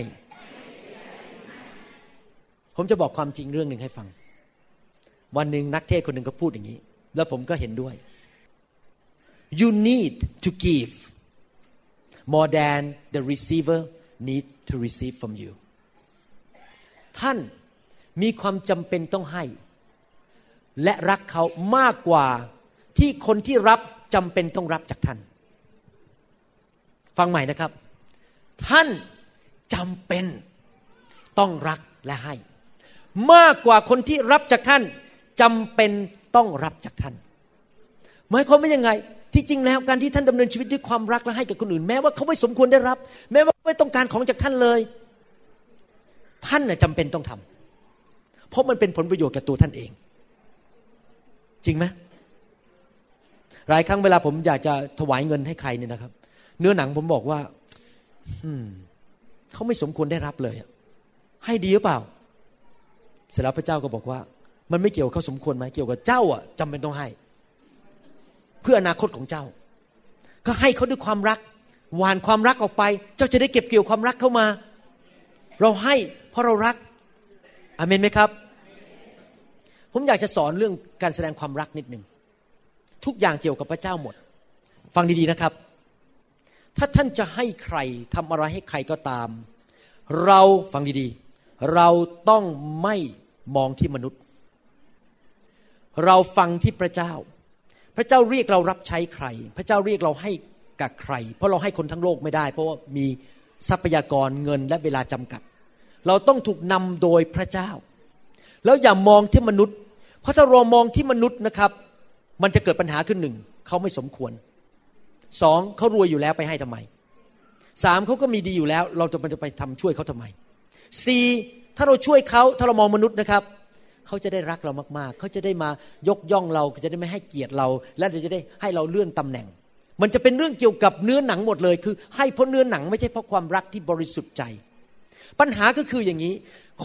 Speaker 3: ผมจะบอกความจริงเรื่องหนึ่งให้ฟัง วันหนึ่งนักเทศคนหนึ่งก็พูดอย่างนี้ แล้วผมก็เห็นด้วย you need to give more than the receiver need to receive from you ท่าน มีความจำเป็นต้องให้ และรักเขามากกว่าที่คนที่รับจำเป็นต้องรับจากท่าน ฟังใหม่นะครับ ท่านจำเป็นต้องรักและให้ มากกว่าคนที่รับจากท่านจำเป็นต้องรับจากท่าน หมายความว่ายังไงที่จริงแล้วการที่ท่านดำเนินชีวิตด้วยความรักและให้กับคนอื่น แม้ว่าเขาไม่สมควรได้รับ แม้ว่าไม่ต้องการของจากท่านเลย ท่านน่ะจำเป็นต้องทำ เพราะมันเป็นผลประโยชน์แก่ตัวท่านเอง จริงไหมหลายครั้งเวลาผมอยากจะถวายเงินให้ใครเนี่ยนะครับ เนื้อหนังผมบอกว่าเขาไม่สมควรได้รับเลย ให้ดีหรือเปล่า เสร็จแล้วพระเจ้าก็บอกว่า มันไม่เกี่ยวกับเขาสมควรไหมเกี่ยวกับเจ้าอะจำเป็นต้องให้ เพื่ออนาคตของเจ้า ก็ให้เขาด้วยความรักหวานความรักออกไป เจ้าจะได้เก็บเกี่ยวความรักเข้ามา เราให้เพราะเรารัก อเมนไหมครับ ผมอยากจะสอนเรื่องการแสดงความรักนิดหนึ่งทุกอย่างเกี่ยวกับพระเจ้าหมด ฟังดีๆนะครับ ถ้าท่านจะให้ใครทำอะไรให้ใครก็ตาม เราฟังดีๆ เราต้องไม่มองที่มนุษย์ เราฟังที่พระเจ้า พระเจ้าเรียกเรารับใช้ใคร พระเจ้าเรียกเราให้กับใคร เพราะเราให้คนทั้งโลกไม่ได้ เพราะว่ามีทรัพยากรเงินและเวลาจำกัด เราต้องถูกนำโดยพระเจ้า แล้วอย่ามองที่มนุษย์ เพราะถ้าเรามองที่มนุษย์นะครับ มันจะเกิดปัญหาขึ้นหนึ่งเขาไม่สมควรสองเขารวยอยู่แล้วไปให้ทำไมสามเขาก็มีดีอยู่แล้ว เราจะไปทำช่วยเขาทำไมสี่ถ้าเราช่วยเขาถ้าเรามองมนุษย์นะครับเขาจะได้รักเรามากๆ เขาจะได้มายกย่องเราจะได้ไม่ให้เกียรติเรา และจะได้ให้เราเลื่อนตำแหน่ง มันจะเป็นเรื่องเกี่ยวกับเนื้อหนังหมดเลย คือ ให้เพราะเนื้อหนังไม่ใช่เพราะความรักที่บริสุทธิ์ใจ ปัญหาก็คืออย่างนี้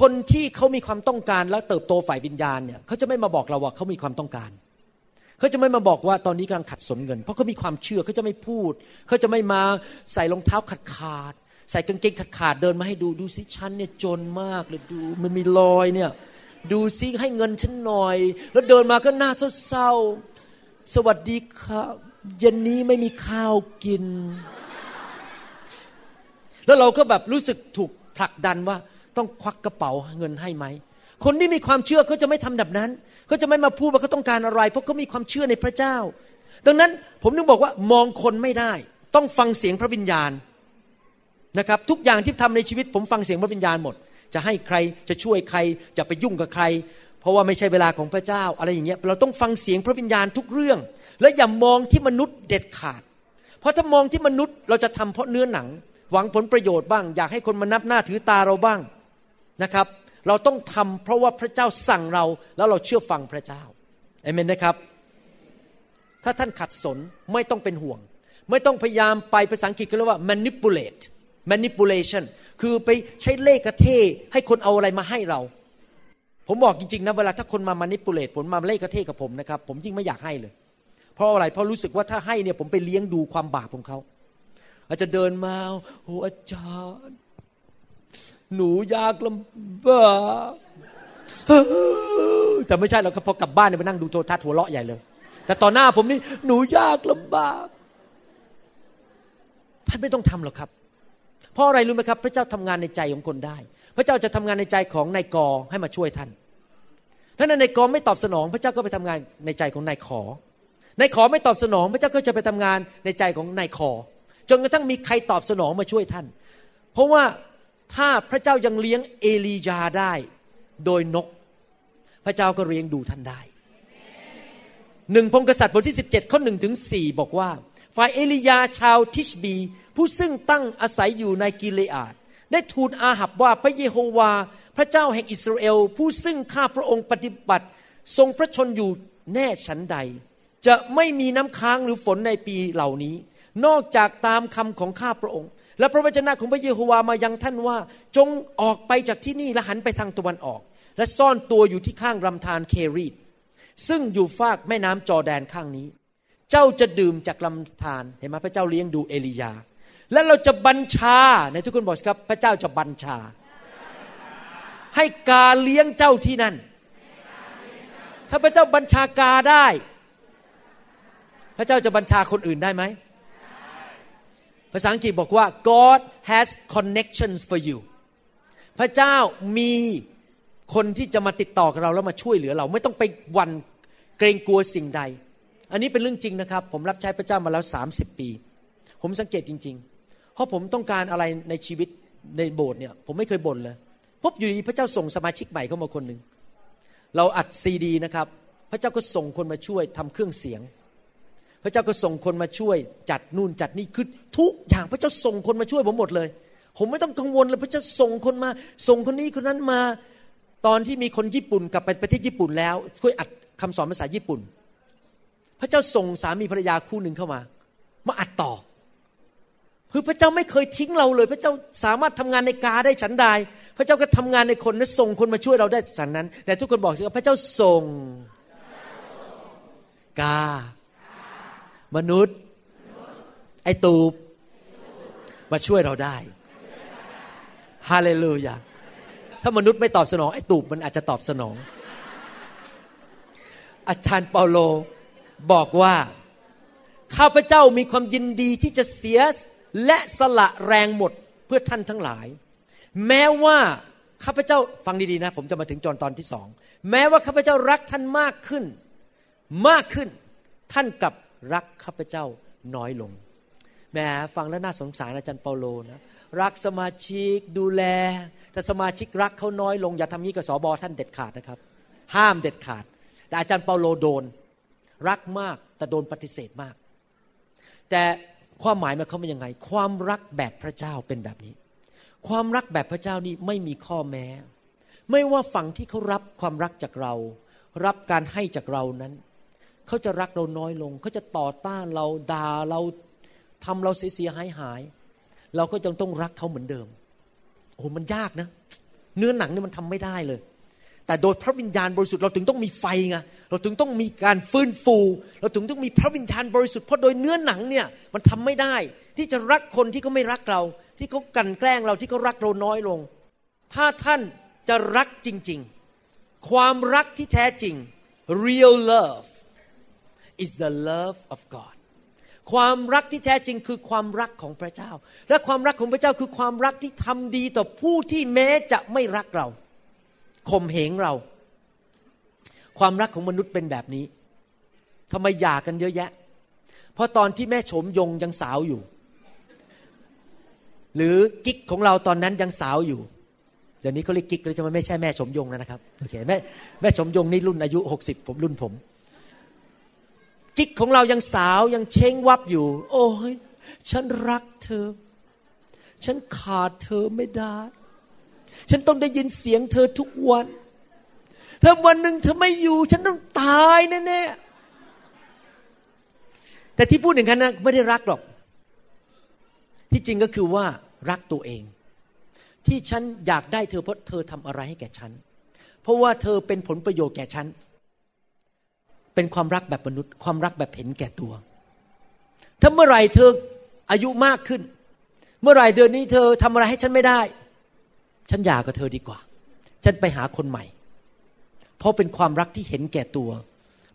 Speaker 3: คนที่เขามีความต้องการแล้วเติบโตฝ่ายวิญญาณเนี่ยเขาจะไม่มาบอกเราว่าเขามีความต้องการเขาจะไม่มาบอกว่าตอนนี้กำลังขัดสนเงิน เพราะเขามีความเชื่อเขาจะไม่พูดเขาจะไม่มาใส่รองเท้าขาดขาดใส่กางเกงขาดขาดเดินมาให้ดูดูสิฉันเนี่ยจนมากเลยดูมันมีรอยเนี่ยดูซิให้เงินฉันหน่อย แล้วเดินมาก็หน้าเศร้าสวัสดีครับเย็นนี้ไม่มีข้าวกิน แล้วเราก็แบบรู้สึกถูก ผลักดันว่าต้องควักกระเป๋าเงินให้ไหม คนที่มีความเชื่อเขาจะไม่ทำแบบนั้นเขาจะไม่มาพูดว่าเขาต้องการอะไร เพราะเขามีความเชื่อในพระเจ้า ดังนั้นผมนึกบอกว่ามองคนไม่ได้ ต้องฟังเสียงพระวิญญาณนะครับทุกอย่างที่ทำในชีวิต ผมฟังเสียงพระวิญญาณหมด จะให้ใครจะช่วยใครจะไปยุ่งกับใคร เพราะว่าไม่ใช่เวลาของพระเจ้าอะไรอย่างเงี้ยเราต้องฟังเสียงพระวิญญาณทุกเรื่อง และอย่ามองที่มนุษย์เด็ดขาด เพราะถ้ามองที่มนุษย์เราจะทำเพราะเนื้อหนัง หวังผลประโยชน์บ้าง อยากให้คนมานับหน้าถือตาเราบ้างนะครับ เราต้องทำเพราะว่าพระเจ้าสั่งเราแล้วเราเชื่อฟังพระเจ้าเอเมนนะครับ ถ้าท่านขัดสนไม่ต้องเป็นห่วง ไม่ต้องพยายามไปภาษาอังกฤษเขาเรียกว่า manipulate manipulation คือไปใช้เลขกระเทให้คนเอาอะไรมาให้เรา ผมบอกจริงๆนะเวลาถ้าคนมา manipulate ผลมาเลขกระเทกับผมนะครับ ผมยิ่งไม่อยากให้เลย เพราะอะไรเพราะรู้สึกว่าถ้าให้เนี่ยผมไปเลี้ยงดูความบาปของเขา อาจจะเดินมาโอ้อาจารย์ หนูยากลำบากแต่ไม่ใช่เราก็พอกลับบ้านเนี่ยไปนั่งดูโทรทัศน์หัวเราะใหญ่เลย แต่ตอนหน้าผมนี่หนูยากลำบากท่านไม่ต้องทำหรอกครับ เพราะอะไรรู้ไหมครับ พระเจ้าทำงานในใจของคนได้ พระเจ้าจะทำงานในใจของนายกอให้มาช่วยท่านถ้านนายกอไม่ตอบสนอง พระเจ้าก็ไปทำงานในใจของนายขอนายขอไม่ตอบสนอง พระเจ้าก็จะไปทำงานในใจของนายขอ จนกระทั่งมีใครตอบสนองมาช่วยท่าน เพราะว่าถ้าพระเจ้ายังเลี้ยงเอลียาได้ โดยนก พระเจ้าก็เลี้ยงดูท่านได้หนึ่งพงกษัตริย์บทที่ 17 ข้อหนึ่งถึงสี่บอกว่า ฝ่ายเอลียาชาวทิชบี ผู้ซึ่งตั้งอาศัยอยู่ในกิเลอาดได้ทูลอาหับว่าพระเยโฮวา พระเจ้าแห่งอิสราเอล ผู้ซึ่งข้าพระองค์ปฏิบัติ ทรงพระชนอยู่แน่ฉันใด จะไม่มีน้ำค้างหรือฝนในปีเหล่านี้ นอกจากตามคำของข้าพระองค์ และพระวจนะของพระเยโฮวามายังท่านว่า จงออกไปจากที่นี่และหันไปทางตะวันออก และซ่อนตัวอยู่ที่ข้างลำธารเครีดซึ่งอยู่ฟากแม่น้ำจอแดนข้างนี้ เจ้าจะดื่มจากลำธารเห็นไหมพระเจ้าเลี้ยงดูเอลียา และเราจะบัญชาในทุกคนบอกครับ พระเจ้าจะบัญชา ให้กาเลี้ยงเจ้าที่นั่น ถ้าพระเจ้าบัญชากาได้ พระเจ้าจะบัญชาคนอื่นได้ไหม ภาษาอังกฤษบอกว่า God has connections for you พระเจ้ามีคนที่จะมาติดต่อกับเราแล้วมาช่วยเหลือเรา ไม่ต้องไปวันเกรงกลัวสิ่งใด อันนี้เป็นเรื่องจริงนะครับ ผมรับใช้พระเจ้ามาแล้ว 30 ปี ผมสังเกตจริง ๆ เพราะผมต้องการอะไรในชีวิตในโบสถ์เนี่ย ผมไม่เคยบ่นเลยพบอยู่ดีพระเจ้าส่งสมาชิกใหม่เข้ามาคนหนึ่งเราอัดซีดีนะครับ พระเจ้าก็ส่งคนมาช่วยทำเครื่องเสียง พระเจ้าก็ส่งคนมาช่วย จัดนู่นจัดนี่คือทุกอย่างพระเจ้าส่งคนมาช่วยผมหมดเลย ผมไม่ต้องกังวลเลยพระเจ้าส่งคนมา ส่งคนนี้คนนั้นมา ตอนที่มีคนญี่ปุ่นกลับไปประเทศญี่ปุ่นแล้วช่วยอัดคำสอนภาษาญี่ปุ่น พระเจ้าส่งสามีภรรยาคู่หนึ่งเข้ามา มาอัดต่อคือพระเจ้าไม่เคยทิ้งเราเลย พระเจ้าสามารถทำงานในกาได้ฉันใดพระเจ้าก็ทำงานในคนและส่งคนมาช่วยเราได้สันนั้น แต่ทุกคนบอกสิว่าพระเจ้าส่งกา มนุษย์ ไอตูบมาช่วยเราได้ฮาเลลูยาถ้ามนุษย์ไม่ตอบสนองไอ้ตูบมันอาจจะตอบสนอง อาจารย์เปาโลบอกว่า ข้าพเจ้ามีความยินดีที่จะเสียและสละแรงหมดเพื่อท่านทั้งหลาย แม้ว่าข้าพเจ้าฟังดีๆนะ ผมจะมาถึงจอนตอนที่สอง แม้ว่าข้าพเจ้ารักท่านมากขึ้น มากขึ้น ท่านกลับ รักข้าพเจ้าน้อยลงแหมฟังแล้วน่าสงสารอาจารย์เปาโลนะรักสมาชิกดูแลถ้าสมาชิกรักเขาน้อยลง อย่าทำนี้กับสอบอท่านเด็ดขาดนะครับ ห้ามเด็ดขาด แต่อาจารย์เปาโลโดน รักมากแต่โดนปฏิเสธมาก แต่ความหมายมันเขาเป็นยังไง ความรักแบบพระเจ้าเป็นแบบนี้ ความรักแบบพระเจ้านี่ไม่มีข้อแม้ ไม่ว่าฝั่งที่เขารับความรักจากเรา รับการให้จากเรานั้น เขาจะรักเราน้อยลง เขาจะต่อต้านเราด่าเราทำเราเสียหายหาย เราก็ยังต้องรักเขาเหมือนเดิม โอ้มันยากนะ เนื้อหนังเนี่ยมันทำไม่ได้เลย แต่โดยพระวิญญาณบริสุทธิ์เราถึงต้องมีไฟไง เราถึงต้องมีการฟื้นฟู เราถึงต้องมีพระวิญญาณบริสุทธิ์เพราะโดยเนื้อหนังเนี่ยมันทำไม่ได้ ที่จะรักคนที่เขาไม่รักเรา ที่เขากันแกล้งเราที่เขารักเราน้อยลง ถ้าท่านจะรักจริง ๆ ความรักที่แท้จริง real love is the love of God ความรักที่แท้จริงคือความรักของพระเจ้า และความรักของพระเจ้าคือความรักที่ทำดีต่อผู้ที่แม้จะไม่รักเราข่มเหงเรา ความรักของมนุษย์เป็นแบบนี้ทำไมหย่ากันเยอะแยะ เพราะตอนที่แม่โฉมยงยังสาวอยู่ หรือกิ๊กของเราตอนนั้นยังสาวอยู่เดี๋ยวนี้เขาเรียกกิ๊กเลยจะไม่ใช่แม่ชมยงแล้วนะครับโอเคแม่แม่ชมยงนี่รุ่นอายุหกสิบผมรุ่นผม กิ๊กของเรายังสาวยังเช้งวับอยู่ โอ้ยฉันรักเธอ ฉันขาดเธอไม่ได้ ฉันต้องได้ยินเสียงเธอทุกวันถ้าวันหนึ่งเธอไม่อยู่ ฉันต้องตายแน่ๆแต่ที่พูดอย่างนั้นนะไม่ได้รักหรอก ที่จริงก็คือว่ารักตัวเอง ที่ฉันอยากได้เธอเพราะเธอทำอะไรให้แก่ฉัน เพราะว่าเธอเป็นผลประโยชน์แก่ฉัน เป็นความรักแบบมนุษย์ ความรักแบบเห็นแก่ตัว ถ้าเมื่อไหร่เธออายุมากขึ้น เมื่อไหร่เดือนนี้เธอทำอะไรให้ฉันไม่ได้ ฉันหย่ากับเธอดีกว่า ฉันไปหาคนใหม่ เพราะเป็นความรักที่เห็นแก่ตัว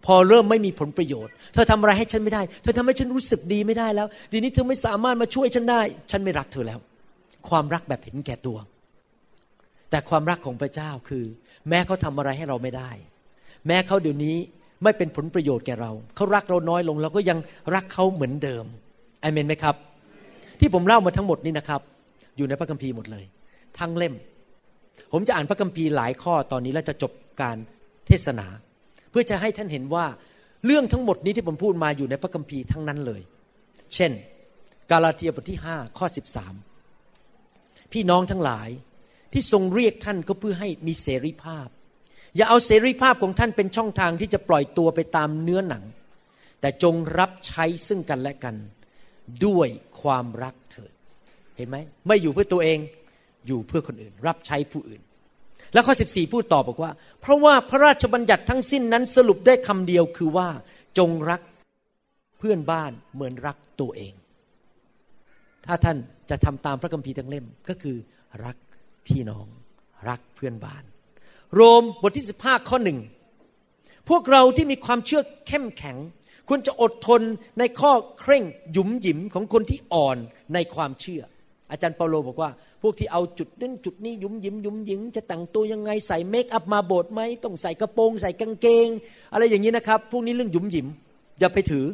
Speaker 3: พอเริ่มไม่มีผลประโยชน์ เธอทำอะไรให้ฉันไม่ได้ เธอทำให้ฉันรู้สึกดีไม่ได้แล้ว ดีนี้เธอไม่สามารถมาช่วยฉันได้ ฉันไม่รักเธอแล้ว ความรักแบบเห็นแก่ตัว แต่ความรักของพระเจ้าคือ แม้เขาทำอะไรให้เราไม่ได้ แม้เขาเดี๋ยวนี้ ไม่เป็นผลประโยชน์แก่เรา เขารักเราน้อยลง เราก็ยังรักเขาเหมือนเดิมอเมนไหมครับ ที่ผมเล่ามาทั้งหมดนี้นะครับ อยู่ในพระคัมภีร์หมดเลย ทั้งเล่ม ผมจะอ่านพระคัมภีร์หลายข้อตอนนี้แล้วจะจบการเทศนา เพื่อจะให้ท่านเห็นว่าเรื่องทั้งหมดนี้ที่ผมพูดมาอยู่ในพระคัมภีร์ทั้งนั้นเลย เช่น กาลาเทียบทที่ 5 ข้อ 13 พี่น้องทั้งหลายที่ทรงเรียกท่านก็เพื่อให้มีเสรีภาพ อย่าเอาเสรีภาพของท่านเป็นช่องทางที่จะปล่อยตัวไปตามเนื้อหนัง แต่จงรับใช้ซึ่งกันและกัน ด้วยความรักเถิด เห็นไหม ไม่อยู่เพื่อตัวเอง อยู่เพื่อคนอื่น รับใช้ผู้อื่น แล้วข้อ 14 พูดต่อบอกว่า เพราะว่าพระราชบัญญัติทั้งสิ้นนั้นสรุปได้คำเดียวคือว่า จงรักเพื่อนบ้านเหมือนรักตัวเอง ถ้าท่านจะทำตามพระคัมภีร์ทั้งเล่มก็คือ รักพี่น้อง รักเพื่อนบ้าน โรมบทที่ 15 ข้อหนึ่งพวกเราที่มีความเชื่อเข้มแข็งควรจะอดทนในข้อเคร่งหยุมหยิมของคนที่อ่อนในความเชื่อ อาจารย์เปาโลบอกว่า พวกที่เอาจุดนั้นจุดนี้หยุมหยิมหยุมหยิมจะแต่งตัวยังไงใส่เมคอัพมาโบสถ์ไหมต้องใส่กระโปรง ใส่กางเกง อะไรอย่างนี้นะครับ พวกนี้เรื่องหยุมหยิม อย่าไปถือ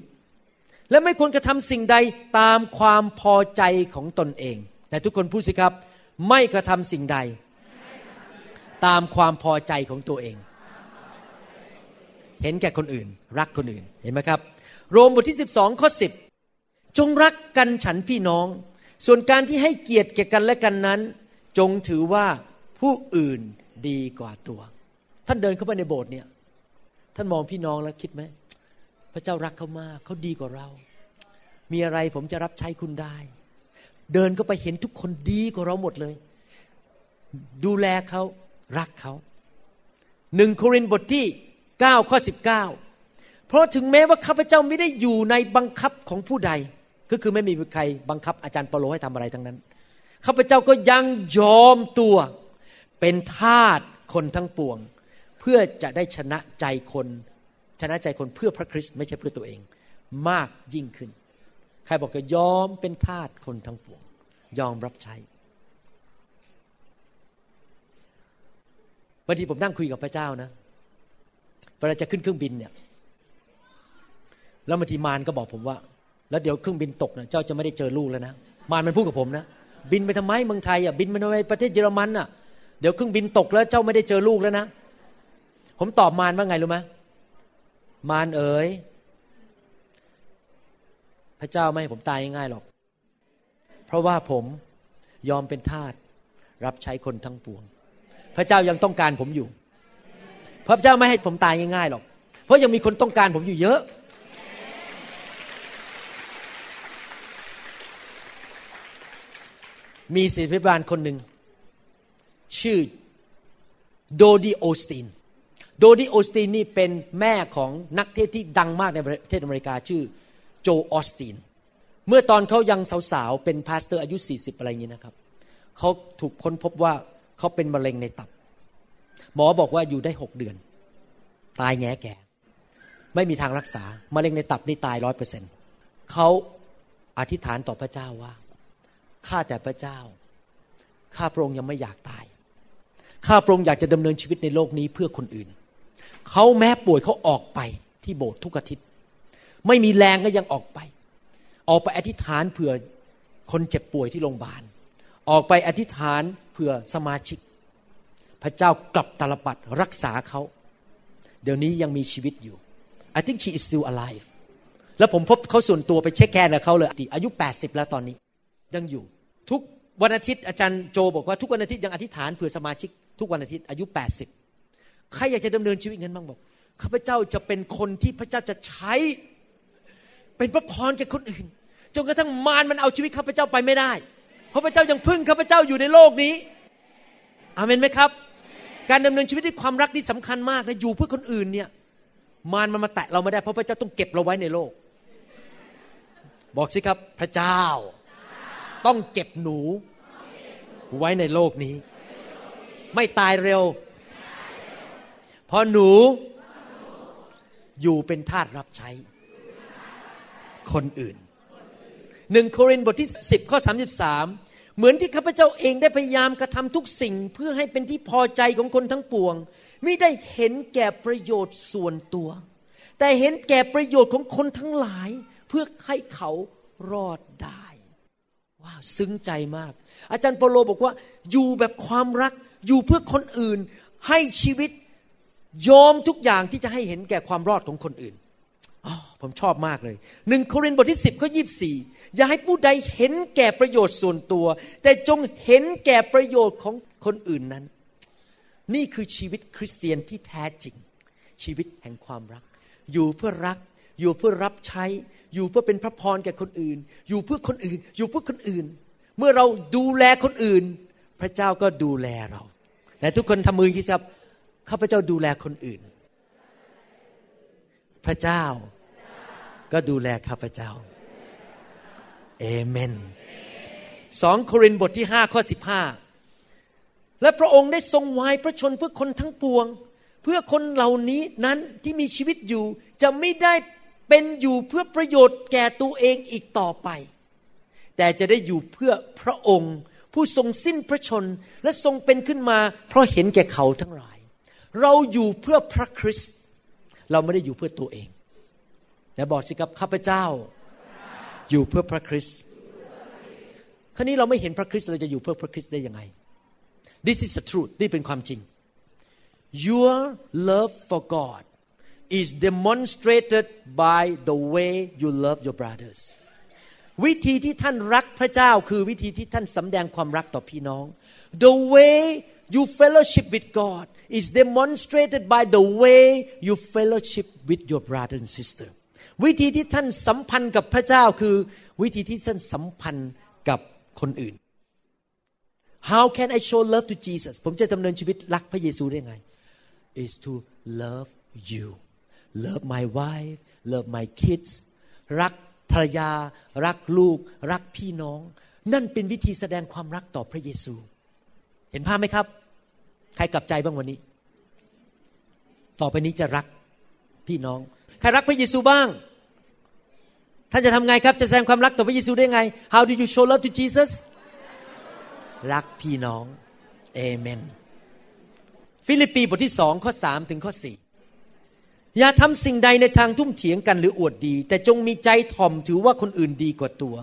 Speaker 3: และไม่ควรกระทำสิ่งใดตามความพอใจของตนเอง แต่ทุกคนพูดสิครับ ไม่กระทำสิ่งใด ตามความพอใจของตัวเอง เห็นแก่คนอื่น รักคนอื่นเห็นไหมครับ โรมบทที่ 12ข้อ10 จงรักกันฉันพี่น้อง ส่วนการที่ให้เกียรติแก่กันและกันนั้น จงถือว่าผู้อื่นดีกว่าตัว ท่านเดินเข้าไปในโบสถ์เนี่ยท่านมองพี่น้องแล้วคิดไหมพระเจ้ารักเขามากเขาดีกว่าเรา มีอะไรผมจะรับใช้คุณได้ เดินก็ไปเห็นทุกคนดีกว่าเราหมดเลย ดูแลเขา รักเขาหนึ่งโครินธ์บทที่9ข้อ19 เพราะถึงแม้ว่าข้าพเจ้าไม่ได้อยู่ในบังคับของผู้ใด ก็คือไม่มีใครบังคับอาจารย์เปโลให้ทำอะไรทั้งนั้นข้าพเจ้าก็ยังยอมตัวเป็นทาสคนทั้งปวง เพื่อจะได้ชนะใจคน ชนะใจคนเพื่อพระคริสต์ไม่ใช่เพื่อตัวเอง มากยิ่งขึ้น ใครบอกจะยอมเป็นทาสคนทั้งปวง ยอมรับใช้ บางทีผมนั่งคุยกับพระเจ้านะเวลาจะขึ้นเครื่องบินเนี่ย แล้วบางทีมารก็บอกผมว่า แล้วเดี๋ยวเครื่องบินตกนะเจ้าจะไม่ได้เจอลูกแล้วนะมารมันพูดกับผมนะบินไปทำไมเมืองไทยอะบินไปทำไมประเทศเยอรมันอะเดี๋ยวเครื่องบินตกแล้วเจ้าไม่ได้เจอลูกแล้วนะผมตอบมารว่าไงรู้ไหมมารเอ๋ยพระเจ้าไม่ให้ผมตายง่ายหรอก เพราะว่าผมยอมเป็นทาสรับใช้คนทั้งปวง พระเจ้ายังต้องการผมอยู่ พระเจ้าไม่ให้ผมตายง่ายๆหรอก เพราะยังมีคนต้องการผมอยู่เยอะ มีศิษยาภิบาลคนหนึ่ง ชื่อ Dodie Osteen Dodie Osteen นี่เป็นแม่ของนักเทศน์ที่ดังมากในประเทศอเมริกาชื่อ Joel Osteen เมื่อตอนเขายังสาวๆ เป็น pastor อายุ 40 อะไรอย่างนี้นะครับ เขาถูกค้นพบว่า เขาเป็นมะเร็งในตับ หมอบอกว่าอยู่ได้หกเดือน ตายแง่แก่ ไม่มีทางรักษามะเร็งในตับนี่ตายร้อยเปอร์เซ็นต์เขาอธิษฐานต่อพระเจ้าว่าข้าแต่พระเจ้าข้าพระองค์ยังไม่อยากตาย ข้าพระองค์อยากจะดำเนินชีวิตในโลกนี้เพื่อคนอื่น เขาแม้ป่วยเขาออกไปที่โบสถ์ทุกอาทิตย์ ไม่มีแรงก็ยังออกไป ออกไปอธิษฐานเผื่อคนเจ็บป่วยที่โรงพยาบาล ออกไปอธิษฐาน เผื่อสมาชิก พระเจ้ากลับตาลปัดรักษาเขาเดี๋ยวนี้ยังมีชีวิตอยู่ I think she is still alive แล้วผมพบเขาส่วนตัวไปเช็คแคนกับเขาเลยอายุ 80 แล้วตอนนี้ ยังอยู่ ทุกวันอาทิตย์อาจารย์โจบอกว่าทุกวันอาทิตย์ยังอธิษฐานเผื่อสมาชิก ทุกวันอาทิตย์อายุ 80 ใครอยากจะดำเนินชีวิตเงินบ้างบอกข้าพเจ้าจะเป็นคนที่พระเจ้าจะใช้ เป็นพระพรแก่คนอื่นจนกระทั่งมารมันเอาชีวิตข้าพเจ้าไปไม่ได้ ราะพระเจ้ายังพึ่งข้าพเจ้าอยู่ในโลกนี้อาเมนไหมครับ การดำเนินชีวิตด้วยความรักนี่สำคัญมากนะอยู่เพื่อคนอื่นเนี่ยมารมันมาแตะเราไม่ได้เพราะพระเจ้าต้องเก็บเราไว้ในโลก บอกสิครับพระเจ้า ต้องเก็บหนู ไว้ในโลกนี้ ไม่ตายเร็วเพราะหนูอยู่เป็นทาสรับใช้ คนอื่นหนึ่งโครินธ์บทที่ 10 ข้อ 33 เหมือนที่ข้าพเจ้าเองได้พยายามกระทำทุกสิ่งเพื่อให้เป็นที่พอใจของคนทั้งปวง ไม่ได้เห็นแก่ประโยชน์ส่วนตัว แต่เห็นแก่ประโยชน์ของคนทั้งหลาย เพื่อให้เขารอดได้ว้าวซึ้งใจมาก อาจารย์เปโลบอกว่า อยู่แบบความรักอยู่เพื่อคนอื่น ให้ชีวิตยอมทุกอย่างที่จะให้เห็นแก่ความรอดของคนอื่น ผมชอบมากเลยหนึ่งโครินธ์บทที่ 10ข้อยีอย่าให้ผู้ใดเห็นแก่ประโยชน์ส่วนตัว แต่จงเห็นแก่ประโยชน์ของคนอื่นนั้น นี่คือชีวิตคริสเตียนที่แท้จริง ชีวิตแห่งความรัก อยู่เพื่อรัก อยู่เพื่อรับใช้ อยู่เพื่อเป็นพระพรแก่คนอื่น อยู่เพื่อคนอื่น อยู่เพื่อคนอื่น เมื่อเราดูแลคนอื่น พระเจ้าก็ดูแลเราแต่ทุกคนทำมือคิดครับข้าพเจ้าดูแลคนอื่น พระเจ้า ก็ดูแลข้าพเจ้าเอเมนสองโครินธ์บทที่ห้าข้อสิบห้าและพระองค์ได้ทรงวายพระชนเพื่อคนทั้งปวง เพื่อคนเหล่านี้นั้นที่มีชีวิตอยู่จะไม่ได้เป็นอยู่เพื่อประโยชน์แก่ตัวเองอีกต่อไป แต่จะได้อยู่เพื่อพระองค์ ผู้ทรงสิ้นพระชนและทรงเป็นขึ้นมา เพราะเห็นแก่เขาทั้งหลาย เราอยู่เพื่อพระคริสต์เราไม่ได้อยู่เพื่อตัวเอง และบอกสิครับข้าพเจ้า อยู่เพื่อพระคริสต์คราวนี้เราไม่เห็นพระคริสต์เราจะอยู่เพื่อพระคริสต์ได้ยังไง This is the truth นี่เป็นความจริง Your love for God is demonstrated by the way you love your brothers วิธีที่ท่านรักพระเจ้าคือวิธีที่ท่านสำแดงความรักต่อพี่น้อง The way you fellowship with God is demonstrated by the way you fellowship with your brother and sister วิธีที่ท่านสัมพันธ์กับพระเจ้าคือวิธีที่ท่านสัมพันธ์กับคนอื่น How can I show love to Jesus ผมจะดำเนินชีวิตรักพระเยซูได้ไง is to love you love my wife love my kids รักภรรยา รักลูก รักพี่น้อง นั่นเป็นวิธีแสดงความรักต่อพระเยซู เห็นภาพไหมครับ ใครกลับใจบ้างวันนี้ ต่อไปนี้จะรักพี่น้อง ใครรักพระเยซูบ้าง ท่านจะทำไงครับ จะแสดงความรักต่อพระเยซูได้ไง How do you show love to Jesus รักพี่น้องเอเมน ฟีลิปปีบทที่สองข้อสามถึงข้อสี่อย่าทำสิ่งใดในทางทุ่มเถียงกันหรืออวดดี แต่จงมีใจถ่อมถือว่าคนอื่นดีกว่าตัว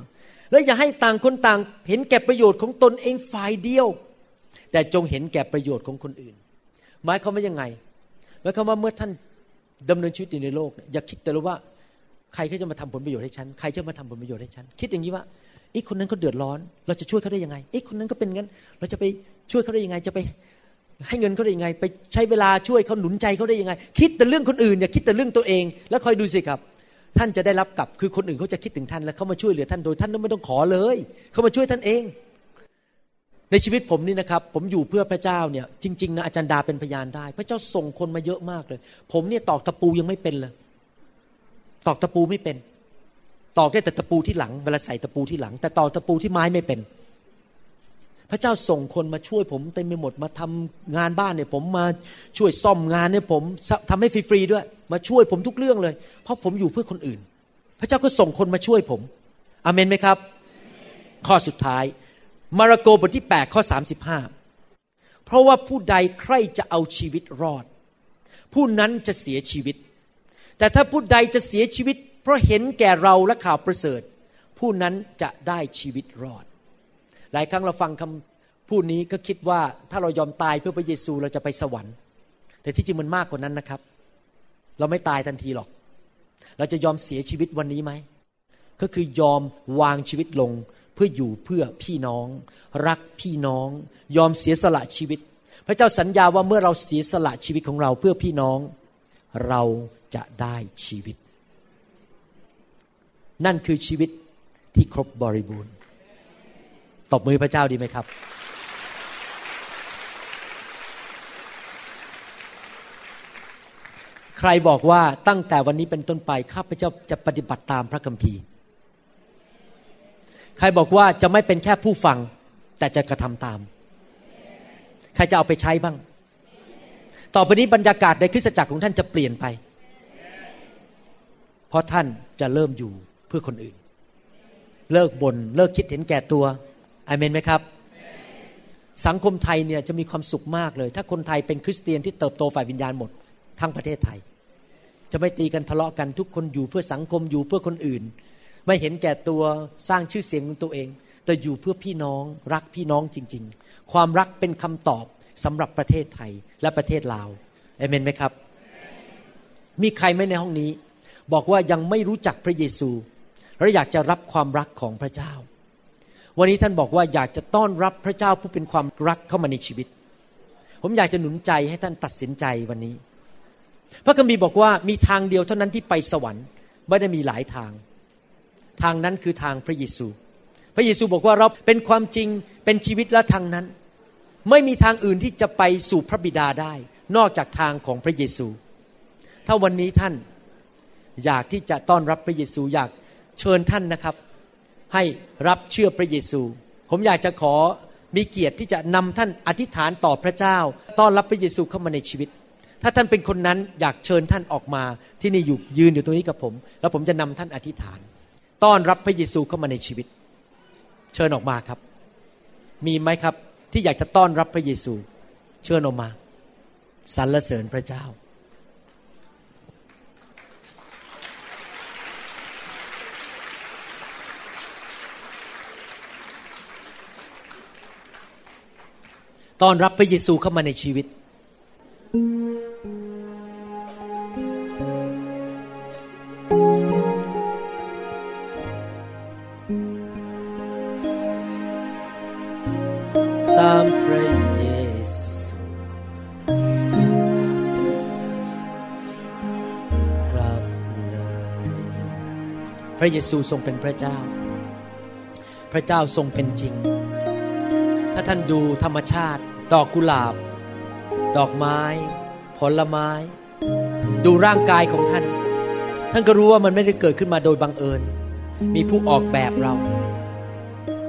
Speaker 3: และอย่าให้ต่างคนต่างเห็นแก่ประโยชน์ของตนเองฝ่ายเดียว แต่จงเห็นแก่ประโยชน์ของคนอื่น หมายความว่ายังไงหมายความว่าเมื่อท่าน ดำเนินชีวิตอยู่ในโลกอย่าคิดแต่ว่าใครเขาจะมาทำผลประโยชน์ให้ฉันใครจะมาทำผลประโยชน์ให้ฉันคิดอย่างนี้ว่าไอ้คนนั้นเขาเดือดร้อน เราจะช่วยเขาได้ยังไงไอ้คนนั้นก็เป็นงั้น เราจะไปช่วยเขาได้ยังไง จะไปให้เงินเขาได้ยังไง ไปใช้เวลาช่วยเขาหนุนใจเขาได้ยังไง คิดแต่เรื่องคนอื่นอย่าคิดแต่เรื่องตัวเอง แล้วคอยดูสิครับ ท่านจะได้รับกลับคือคนอื่นเขาจะคิดถึงท่านแล้วเขามาช่วยเหลือท่านโดยท่านไม่ต้องขอเลยเขามาช่วยท่านเอง ในชีวิตผมนี่นะครับ ผมอยู่เพื่อพระเจ้าเนี่ยจริงๆนะอาจารย์ดาเป็นพยานได้ พระเจ้าส่งคนมาเยอะมากเลย ผมเนี่ยตอกตะปูยังไม่เป็นเลย ตอกตะปูไม่เป็น ตอกได้แต่ตะปูที่หลังเวลาใส่ตะปูที่หลัง แต่ตอกตะปูที่ไม้ไม่เป็น พระเจ้าส่งคนมาช่วยผมเต็มไปหมดมาทำงานบ้านเนี่ย ผมมาช่วยซ่อมงานเนี่ยผมทำให้ฟรีๆด้วย มาช่วยผมทุกเรื่องเลย เพราะผมอยู่เพื่อคนอื่น พระเจ้าก็ส่งคนมาช่วยผมอเมนไหมครับ ข้อสุดท้าย มาระโกบทที่ 8 ข้อ 35 เพราะว่าผู้ใดใครจะเอาชีวิตรอด ผู้นั้นจะเสียชีวิต แต่ถ้าผู้ใดจะเสียชีวิต เพราะเห็นแก่เราและข่าวประเสริฐ ผู้นั้นจะได้ชีวิตรอด หลายครั้งเราฟังคำพูดนี้ก็คิดว่าถ้าเรายอมตายเพื่อพระเยซูเราจะไปสวรรค์ แต่ที่จริงมันมากกว่านั้นนะครับ เราไม่ตายทันทีหรอก เราจะยอมเสียชีวิตวันนี้ไหมก็คือยอมวางชีวิตลง เพื่ออยู่เพื่อพี่น้อง รักพี่น้อง ยอมเสียสละชีวิต พระเจ้าสัญญาว่าเมื่อเราเสียสละชีวิตของเราเพื่อพี่น้อง เราจะได้ชีวิต นั่นคือชีวิตที่ครบบริบูรณ์ตบมือพระเจ้าดีไหมครับ ใครบอกว่าตั้งแต่วันนี้เป็นต้นไปข้าพเจ้าจะปฏิบัติตามพระคัมภีร์ ใครบอกว่าจะไม่เป็นแค่ผู้ฟัง แต่จะกระทำตาม ใครจะเอาไปใช้บ้าง ต่อไปนี้บรรยากาศในคริสตจักรของท่านจะเปลี่ยนไป เพราะท่านจะเริ่มอยู่เพื่อคนอื่น เลิกบน่นเลิกคิดเห็นแก่ตัวอเมนไหมครับ สังคมไทยเนี่ยจะมีความสุขมากเลย ถ้าคนไทยเป็นคริสเตียนที่เติบโตฝ่ายวิญญาณหมด ทั้งประเทศไทย จะไม่ตีกันทะเลาะกันทุกคนอยู่เพื่อสังคมอยู่เพื่อคนอื่น ไม่เห็นแก่ตัวสร้างชื่อเสียงของตัวเอง แต่อยู่เพื่อพี่น้องรักพี่น้องจริง ๆ ความรักเป็นคำตอบสำหรับประเทศไทยและประเทศลาวเอเมนไหมครับ มีใครไหมในห้องนี้ บอกว่ายังไม่รู้จักพระเยซูและอยากจะรับความรักของพระเจ้า วันนี้ท่านบอกว่าอยากจะต้อนรับพระเจ้าผู้เป็นความรักเข้ามาในชีวิต ผมอยากจะหนุนใจให้ท่านตัดสินใจวันนี้ พระคัมภีร์บอกว่ามีทางเดียวเท่านั้นที่ไปสวรรค์ ไม่ได้มีหลายทาง ทางนั้นคือทางพระเยซู พระเยซูบอกว่าเราเป็นความจริงเป็นชีวิตและทางนั้น ไม่มีทางอื่นที่จะไปสู่พระบิดาได้ นอกจากทางของพระเยซู ถ้าวันนี้ท่านอยากที่จะต้อนรับพระเยซูอยากเชิญท่านนะครับ ให้รับเชื่อพระเยซู ผมอยากจะขอมีเกียรติที่จะนำท่านอธิษฐานต่อพระเจ้า ต้อนรับพระเยซูเข้ามาในชีวิต ถ้าท่านเป็นคนนั้นอยากเชิญท่านออกมาที่นี่อยู่ยืนอยู่ตรงนี้กับผม แล้วผมจะนำท่านอธิษฐาน ต้อนรับพระเยซูเข้ามาในชีวิต เชิญออกมาครับ มีไหมครับที่อยากจะต้อนรับพระเยซู เชิญออกมาสรรเสริญพระเจ้า ต้อนรับพระเยซูเข้ามาในชีวิต ตามพระเยซูกลับเลยพระเยซูทรงเป็นพระเจ้า พระเจ้าทรงเป็นจริง ถ้าท่านดูธรรมชาติ ดอกกุหลาบ ดอกไม้ ผลไม้ ดูร่างกายของท่าน ท่านก็รู้ว่ามันไม่ได้เกิดขึ้นมาโดยบังเอิญ มีผู้ออกแบบเรา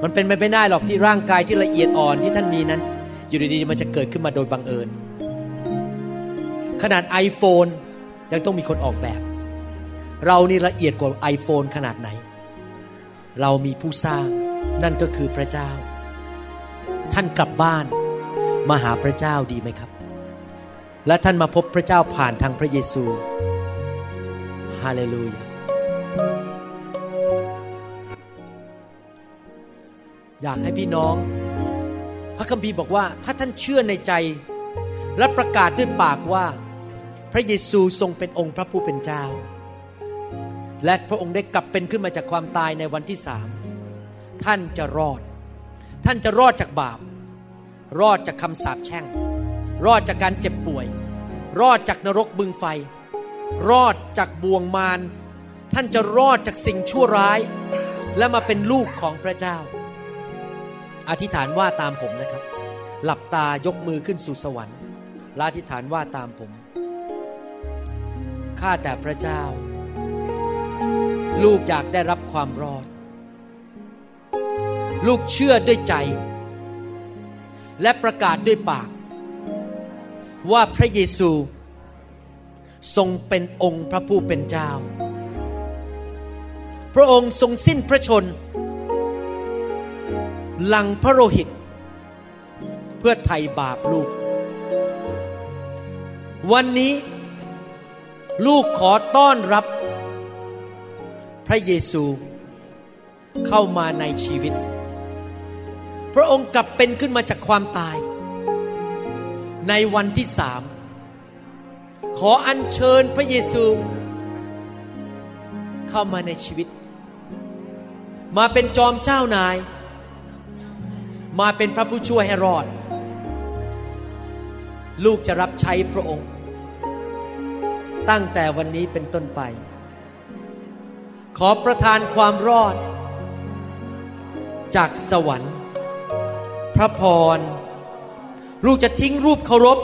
Speaker 3: มันเป็นไปไม่ได้หรอกที่ร่างกายที่ละเอียดอ่อนที่ท่านมีนั้น อยู่ดีๆมันจะเกิดขึ้นมาโดยบังเอิญ ขนาด iPhone ยังต้องมีคนออกแบบ เรานี่ละเอียดกว่า iPhone ขนาดไหน เรามีผู้สร้างนั่นก็คือพระเจ้า ท่านกลับบ้านมาหาพระเจ้าดีไหมครับ และท่านมาพบพระเจ้าผ่านทางพระเยซูฮาเลลูยา อยากให้พี่น้อง พระคัมภีร์บอกว่าถ้าท่านเชื่อในใจ และประกาศด้วยปากว่า พระเยซูทรงเป็นองค์พระผู้เป็นเจ้า และพระองค์ได้กลับเป็นขึ้นมาจากความตายในวันที่สามท่านจะรอด ท่านจะรอดจากบาป รอดจากคำสาปแช่ง รอดจากการเจ็บป่วย รอดจากนรกบึงไฟ รอดจากบ่วงมารท่านจะรอดจากสิ่งชั่วร้าย และมาเป็นลูกของพระเจ้า อธิษฐานว่าตามผมนะครับ หลับตายกมือขึ้นสู่สวรรค์ลาอธิษฐานว่าตามผม ข้าแต่พระเจ้า ลูกอยากได้รับความรอด ลูกเชื่อด้วยใจ และประกาศด้วยปาก ว่าพระเยซูทรงเป็นองค์พระผู้เป็นเจ้า พระองค์ทรงสิ้นพระชน หลังพระโลหิต เพื่อไถ่บาปลูก วันนี้ลูกขอต้อนรับ พระเยซูเข้ามาในชีวิต พระองค์กลับเป็นขึ้นมาจากความตาย ในวันที่สามขออัญเชิญพระเยซู เข้ามาในชีวิต มาเป็นจอมเจ้านาย มาเป็นพระผู้ช่วยให้รอด ลูกจะรับใช้พระองค์ ตั้งแต่วันนี้เป็นต้นไป ขอประทานความรอด จากสวรรค์ พระพร ลูกจะทิ้งรูปเคารพ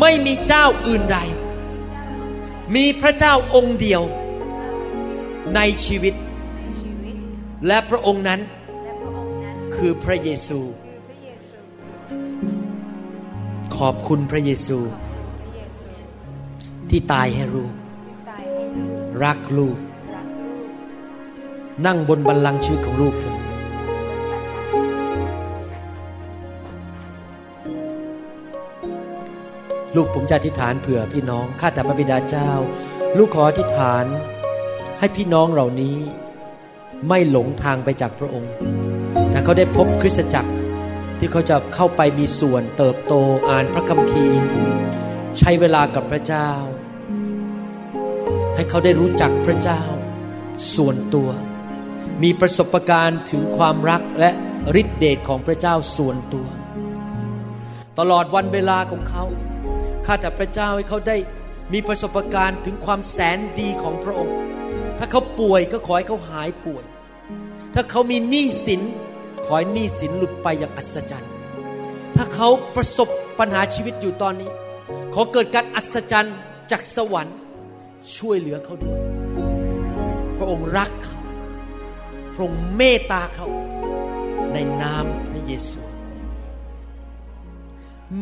Speaker 3: ไม่มีเจ้าอื่นใด มีพระเจ้าองค์เดียวในชีวิต และพระองค์นั้น คือพระเยซู ขอบคุณพระเยซู ที่ตายให้ลูกรักลูก นั่งบนบัลลังก์ชีวิตของลูกเถิดลูกผมจะอธิษฐานเผื่อพี่น้อง ข้าแต่พระบิดาเจ้า ลูกขออธิษฐานให้พี่น้องเหล่านี้ไม่หลงทางไปจากพระองค์ แต่เขาได้พบคริสตจักรที่เขาจะเข้าไปมีส่วนเติบโตอ่านพระคัมภีร์ ใช้เวลากับพระเจ้า ให้เขาได้รู้จักพระเจ้า ส่วนตัว มีประสบการณ์ถึงความรักและฤทธิเดชของพระเจ้าส่วนตัว ตลอดวันเวลาของเขาข้าแต่พระเจ้าให้เขาได้มีประสบการณ์ถึงความแสนดีของพระองค์ ถ้าเขาป่วยก็ขอให้เขาหายป่วย ถ้าเขามีหนี้สิน ขอให้หนี้สินหลุดไปอย่างอัศจรรย์ ถ้าเขาประสบปัญหาชีวิตอยู่ตอนนี้ ขอเกิดการอัศจรรย์จากสวรรค์ช่วยเหลือเขาด้วย พระองค์รักเขา พระองค์เมตตาเขา ในนามพระเยซู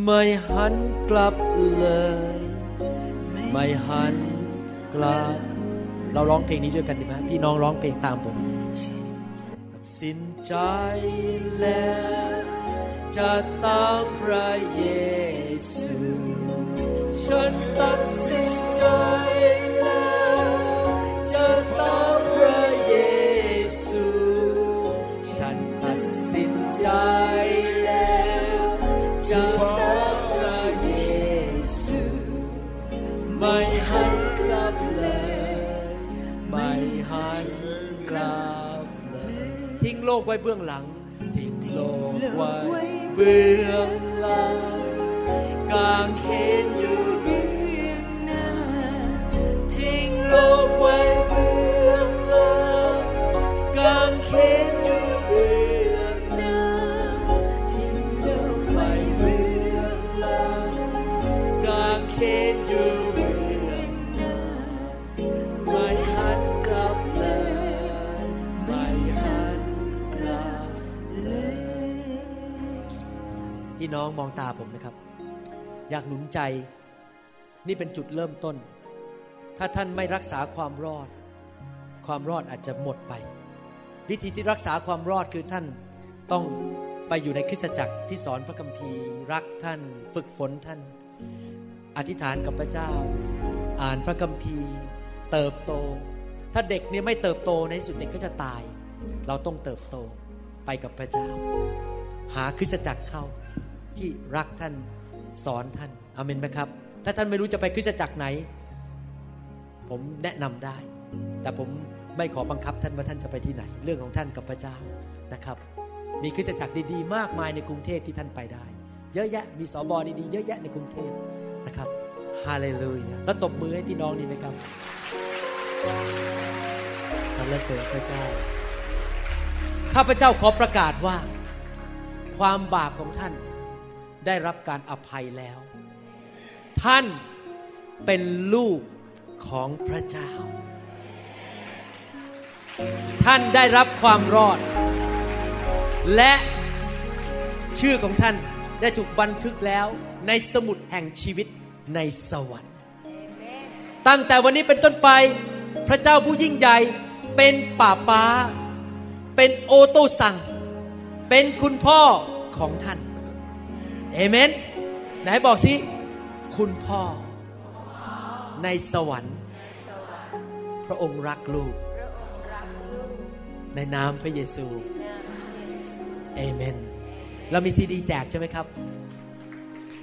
Speaker 3: ไม่หันกลับเลย ไม่หันกลับ เราร้องเพลงนี้ด้วยกันดีไหมพี่น้องร้องเพลงตามผมสิ้น ใจแล้วจะตามพระเยซูฉันตัดสินใจแล้วจะตาม โลกไว้เบื้องหลัง ทิ้งโลกไว้เบื้องหลังกางเขนอยู่เบื้องหน้าทิ้งโลกไว้ากหนุนใจ นี่เป็นจุดเริ่มต้น ถ้าท่านไม่รักษาความรอด ความรอดอาจจะหมดไป วิธีที่รักษาความรอดคือท่านต้องไปอยู่ในคริสตจักรที่สอนพระคัมภีร์ รักท่าน ฝึกฝนท่าน อธิษฐานกับพระเจ้า อ่านพระคัมภีร์ เติบโต ถ้าเด็กเนี่ยไม่เติบโตในสุดเด็กก็จะตาย เราต้องเติบโตไปกับพระเจ้า หาคริสตจักรเข้าที่รักท่าน สอนท่านอเมนไหมครับ ถ้าท่านไม่รู้จะไปคริสตจักรไหน ผมแนะนำได้ แต่ผมไม่ขอบังคับท่านว่าท่านจะไปที่ไหน เรื่องของท่านกับพระเจ้านะครับ มีคริสตจักรดีๆ มากมายในกรุงเทพที่ท่านไปได้ เยอะแยะมีสอบอดีๆเยอะแยะในกรุงเทพนะครับฮาเลลูยาแล้วตบมือให้พี่น้องดีไหมครับสรรเสริญพระเจ้า ข้าพเจ้าขอประกาศว่า ความบาปของท่าน ได้รับการอภัยแล้ว ท่านเป็นลูกของพระเจ้า ท่านได้รับความรอด และชื่อของท่านได้ถูกบันทึกแล้วในสมุดแห่งชีวิตในสวรรค์ ตั้งแต่วันนี้เป็นต้นไปพระเจ้าผู้ยิ่งใหญ่เป็นป่าป้า เป็นโอโตสัง เป็นคุณพ่อของท่าน เอเมน ไหนบอกสิ คุณพ่อในสวรรค์ พระองค์รักลูก ในนามพระเยซูเอเมน เรามีซีดีแจกใช่ไหมครับ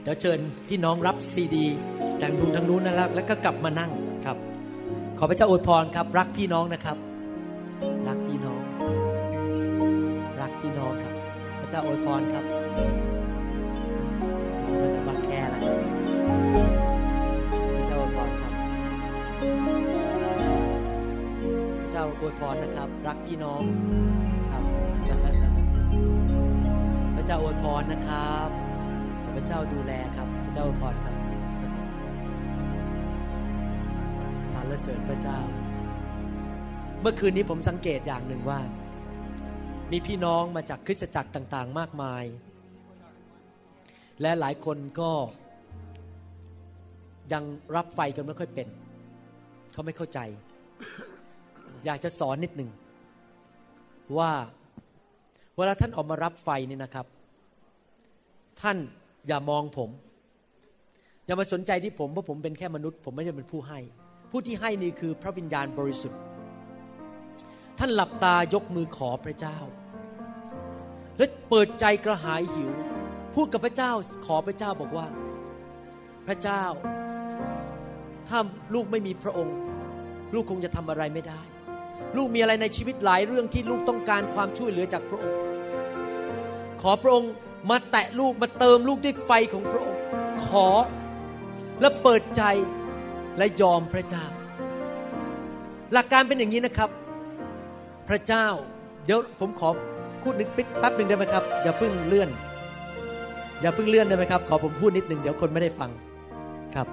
Speaker 3: เดี๋ยวเชิญพี่น้องรับซีดีจากนู้นทางนู้นนะครับ แล้วก็กลับมานั่งครับ ขอพระเจ้าอวยพรครับ รักพี่น้องนะครับ รักพี่น้อง รักพี่น้องครับ พระเจ้าอวยพรครับ มาจากบางแคแล้วครับพระเจ้าอวยพรครับพระเจ้าอวยพรนะครับ รักพี่น้องครับพระเจ้าอวยพรนะครับพระเจ้าดูแลครับ พระเจ้าอวยพรครับสรรเสริญพระเจ้า เมื่อคืนนี้ผมสังเกตอย่างหนึ่งว่า มีพี่น้องมาจากคริสตจักรต่าง ๆ มากมาย และหลายคนก็ยังรับไฟกันไม่ค่อยเป็น เขาไม่เข้าใจ อยากจะสอนนิดหนึ่งว่าเวลาท่านออกมารับไฟนี่นะครับ ท่านอย่ามองผม อย่ามาสนใจที่ผมเพราะผมเป็นแค่มนุษย์ ผมไม่ได้เป็นผู้ให้ ผู้ที่ให้นี่คือพระวิญญาณบริสุทธิ์ ท่านหลับตายกมือขอพระเจ้า และเปิดใจกระหายหิว พูดกับพระเจ้าขอพระเจ้าบอกว่า พระเจ้า ถ้าลูกไม่มีพระองค์ ลูกคงจะทำอะไรไม่ได้ ลูกมีอะไรในชีวิตหลายเรื่องที่ลูกต้องการความช่วยเหลือจากพระองค์ ขอพระองค์มาแตะลูกมาเติมลูกด้วยไฟของพระองค์ ขอและเปิดใจและยอมพระเจ้า หลักการเป็นอย่างนี้นะครับ พระเจ้า เดี๋ยวผมขอพูดนิดแป๊บหนึ่งได้ไหมครับ อย่าเพิ่งเลื่อน อย่าเพิ่งเลื่อนได้ไหมครับ ขอผมพูดนิดหนึ่งเดี๋ยวคนไม่ได้ฟังครับ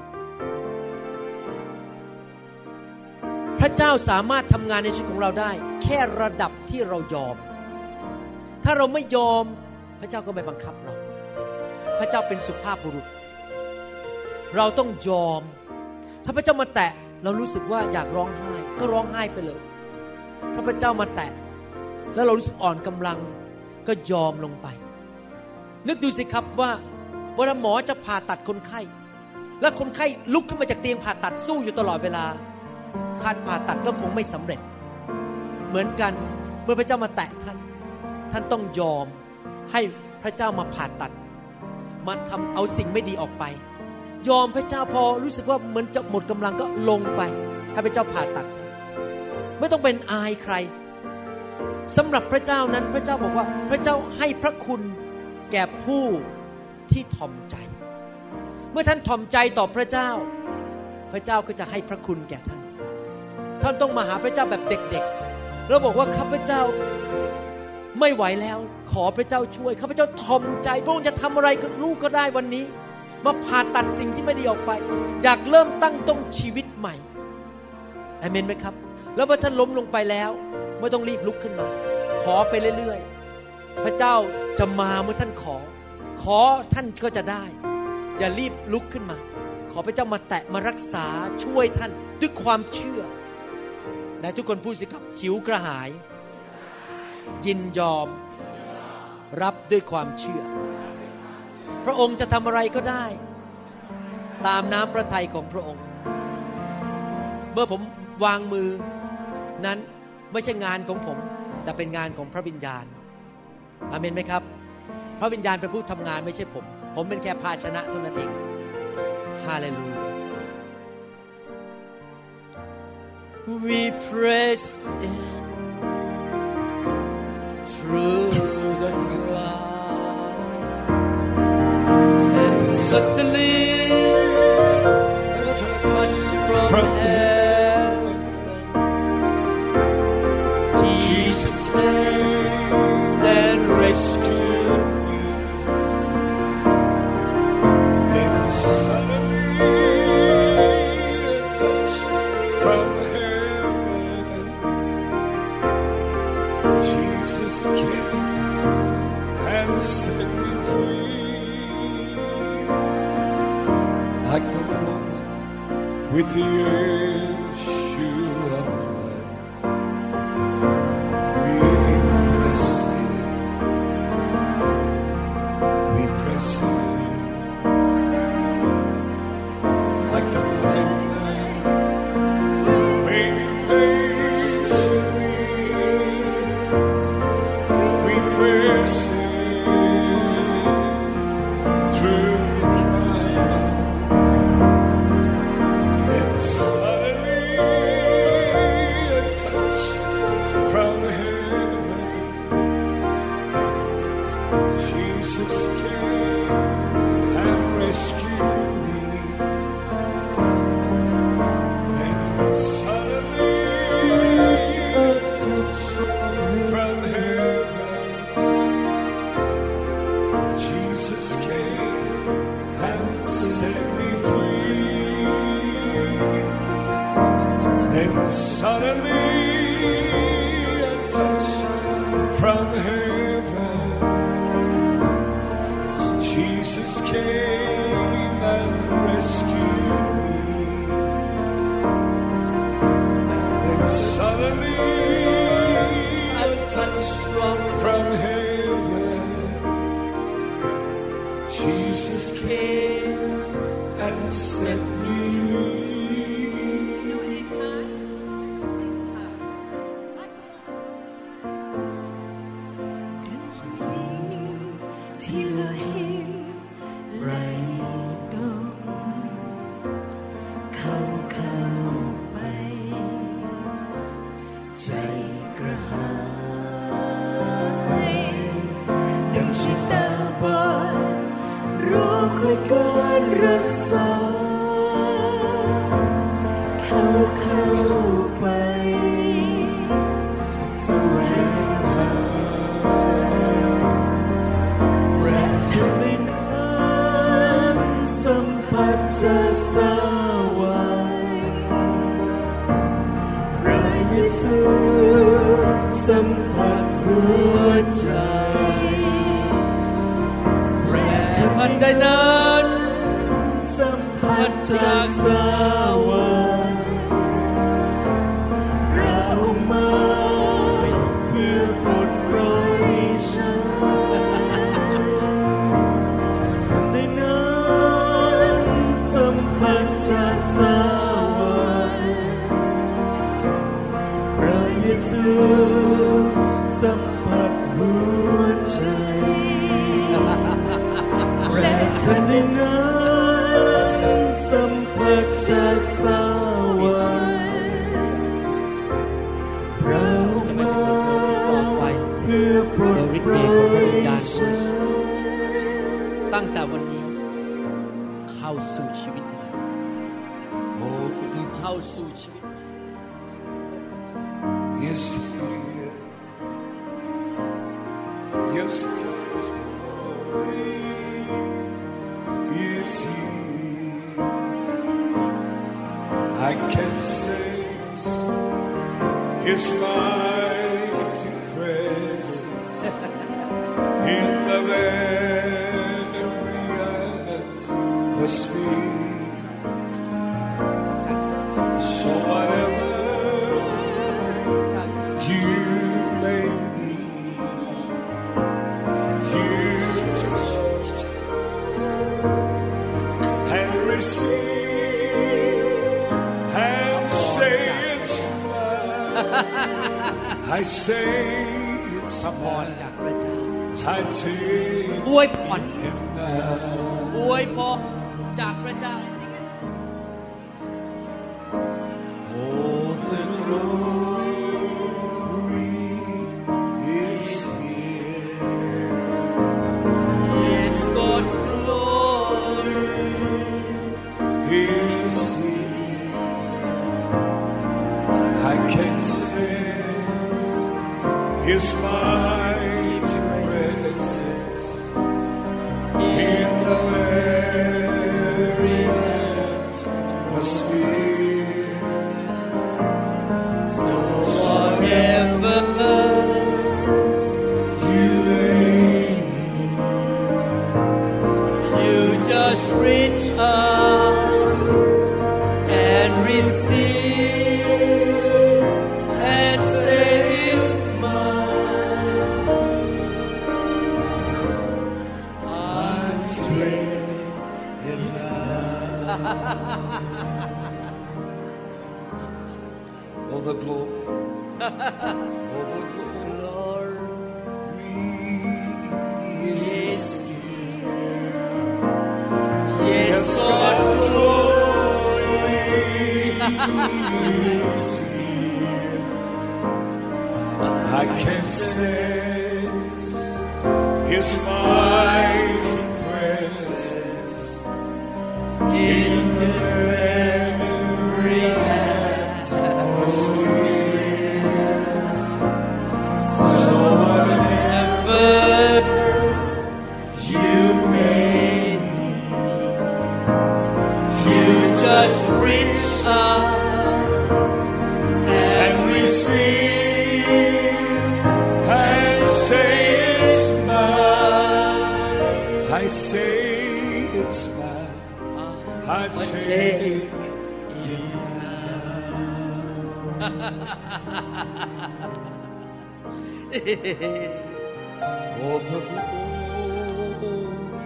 Speaker 3: พระเจ้าสามารถทำงานในชีวิตของเราได้ แค่ระดับที่เรายอม ถ้าเราไม่ยอม พระเจ้าก็ไม่บังคับเรา พระเจ้าเป็นสุภาพบุรุษ เราต้องยอม ถ้าพระเจ้ามาแตะเรารู้สึกว่าอยากร้องไห้ ก็ร้องไห้ไปเลยถ้าพระเจ้ามาแตะ แล้วเรารู้สึกอ่อนกำลังก็ยอมลงไป นึกดูสิครับว่าเวลาหมอจะผ่าตัดคนไข้ และคนไข้ลุกขึ้นมาจากเตียงผ่าตัดสู้อยู่ตลอดเวลาการผ่าตัดก็คงไม่สำเร็จ เหมือนกันเมื่อพระเจ้ามาแตะท่าน ท่านต้องยอมให้พระเจ้ามาผ่าตัด มาทำเอาสิ่งไม่ดีออกไป ยอมพระเจ้าพอรู้สึกว่าเหมือนจะหมดกำลังก็ลงไป ให้พระเจ้าผ่าตัด ไม่ต้องเป็นอายใครสำหรับพระเจ้านั้นพระเจ้าบอกว่าพระเจ้าให้พระคุณ แก่ผู้ที่ถ่อมใจ เมื่อท่านถ่อมใจต่อพระเจ้า พระเจ้าก็จะให้พระคุณแก่ท่าน ท่านต้องมาหาพระเจ้าแบบเด็กๆ แล้วบอกว่าข้าพเจ้าไม่ไหวแล้ว ขอพระเจ้าช่วยข้าพเจ้าทอมใจพระองค์จะทำอะไรกับลูกก็ได้วันนี้ มาผ่าตัดสิ่งที่ไม่ดีออกไป อยากเริ่มตั้งต้นชีวิตใหม่อเมนไหมครับ แล้วเมื่อท่านล้มลงไปแล้ว ไม่ต้องรีบลุกขึ้นมา ขอไปเรื่อยๆ พระเจ้า จะมาเมื่อท่านขอ ขอท่านก็จะได้ อย่ารีบลุกขึ้นมา ขอพระเจ้ามาแตะมารักษาช่วยท่านด้วยความเชื่อ และทุกคนพูดสิครับ หิวกระหาย ยินยอม รับด้วยความเชื่อ พระองค์จะทำอะไรก็ได้ ตามน้ำพระทัยของพระองค์ เมื่อผมวางมือนั้นไม่ใช่งานของผม แต่เป็นงานของพระวิญญาณ อาเมนไหมครับ พระวิญญาณเป็นผู้ทำงานไม่ใช่ผม ผมเป็นแค่ภาชนะเท่านั้นเอง ฮาเลลูยา We press in through the crowd and suddenly a touch from,
Speaker 2: From
Speaker 3: heaven Jesus came
Speaker 2: with the Yes, He.
Speaker 3: Yes,
Speaker 2: Holy.
Speaker 3: Yes,
Speaker 2: He. I can say His mind.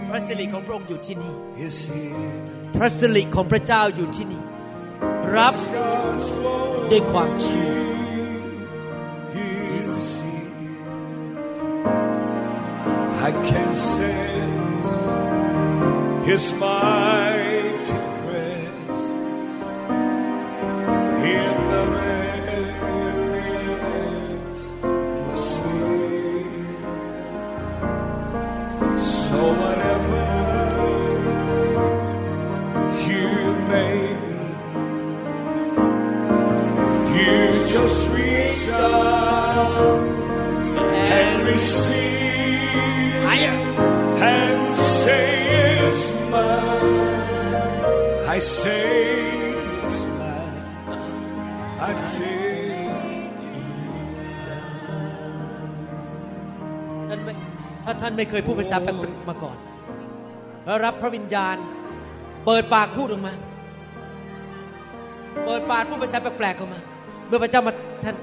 Speaker 3: พระสิริของพระองค์อยู่ที่นี่
Speaker 2: is here.
Speaker 3: พระสิริของพระเจ้าอยู่ที่นี่ รับ
Speaker 2: God's glory
Speaker 3: ด้วยความเชื่อ
Speaker 2: is here. I can sense His mighty I say it's mine. I take
Speaker 3: ท่านไม่ถ้าท่านไม่เคยพูดภาษาแปลกๆมาก่อน แล้วรับพระวิญญาณ เปิดปากพูดออกมา เปิดปากพูดภาษาแปลกๆออกมา เมื่อพระเจ้ามาท่าน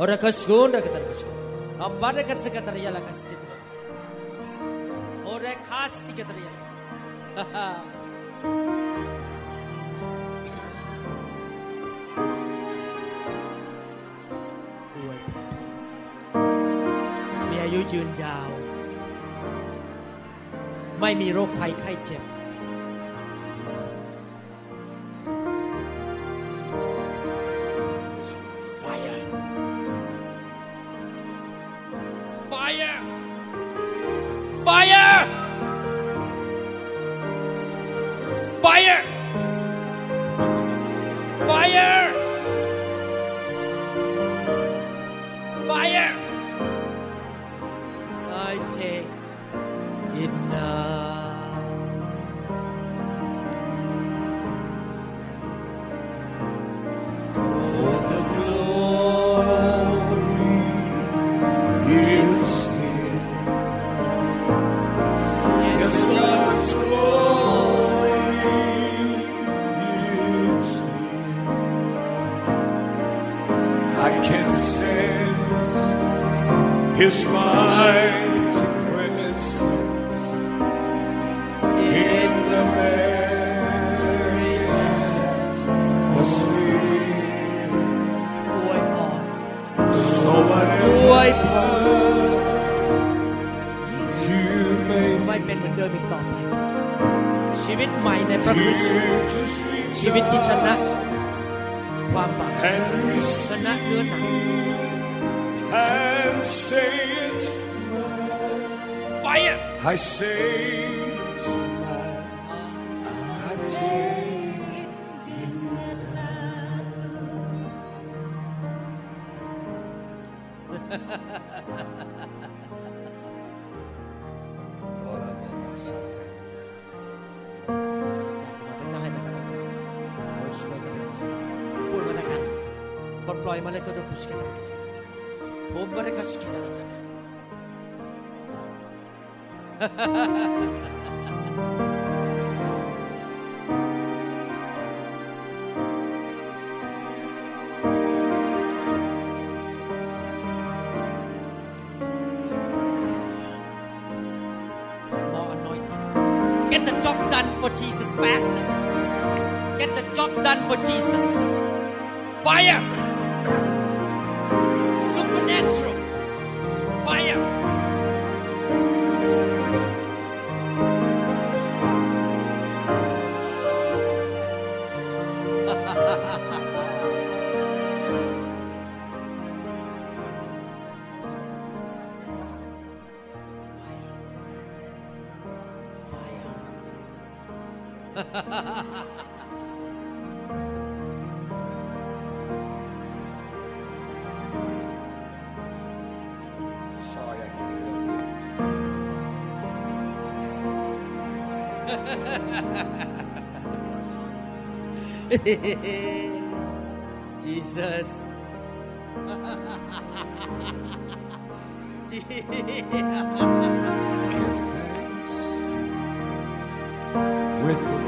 Speaker 3: อรักชุนรักตันกชุนอับบารักสกัตริยาลักสกิตรโอเรคาสิกตริยาอวยพรมีอายุยืนยาว ไม่มีโรคภัยไข้เจ็บ More anointing. Get the job done for Jesus fast. Get the job done for Jesus. Fire. Jesus.
Speaker 2: Give thanks with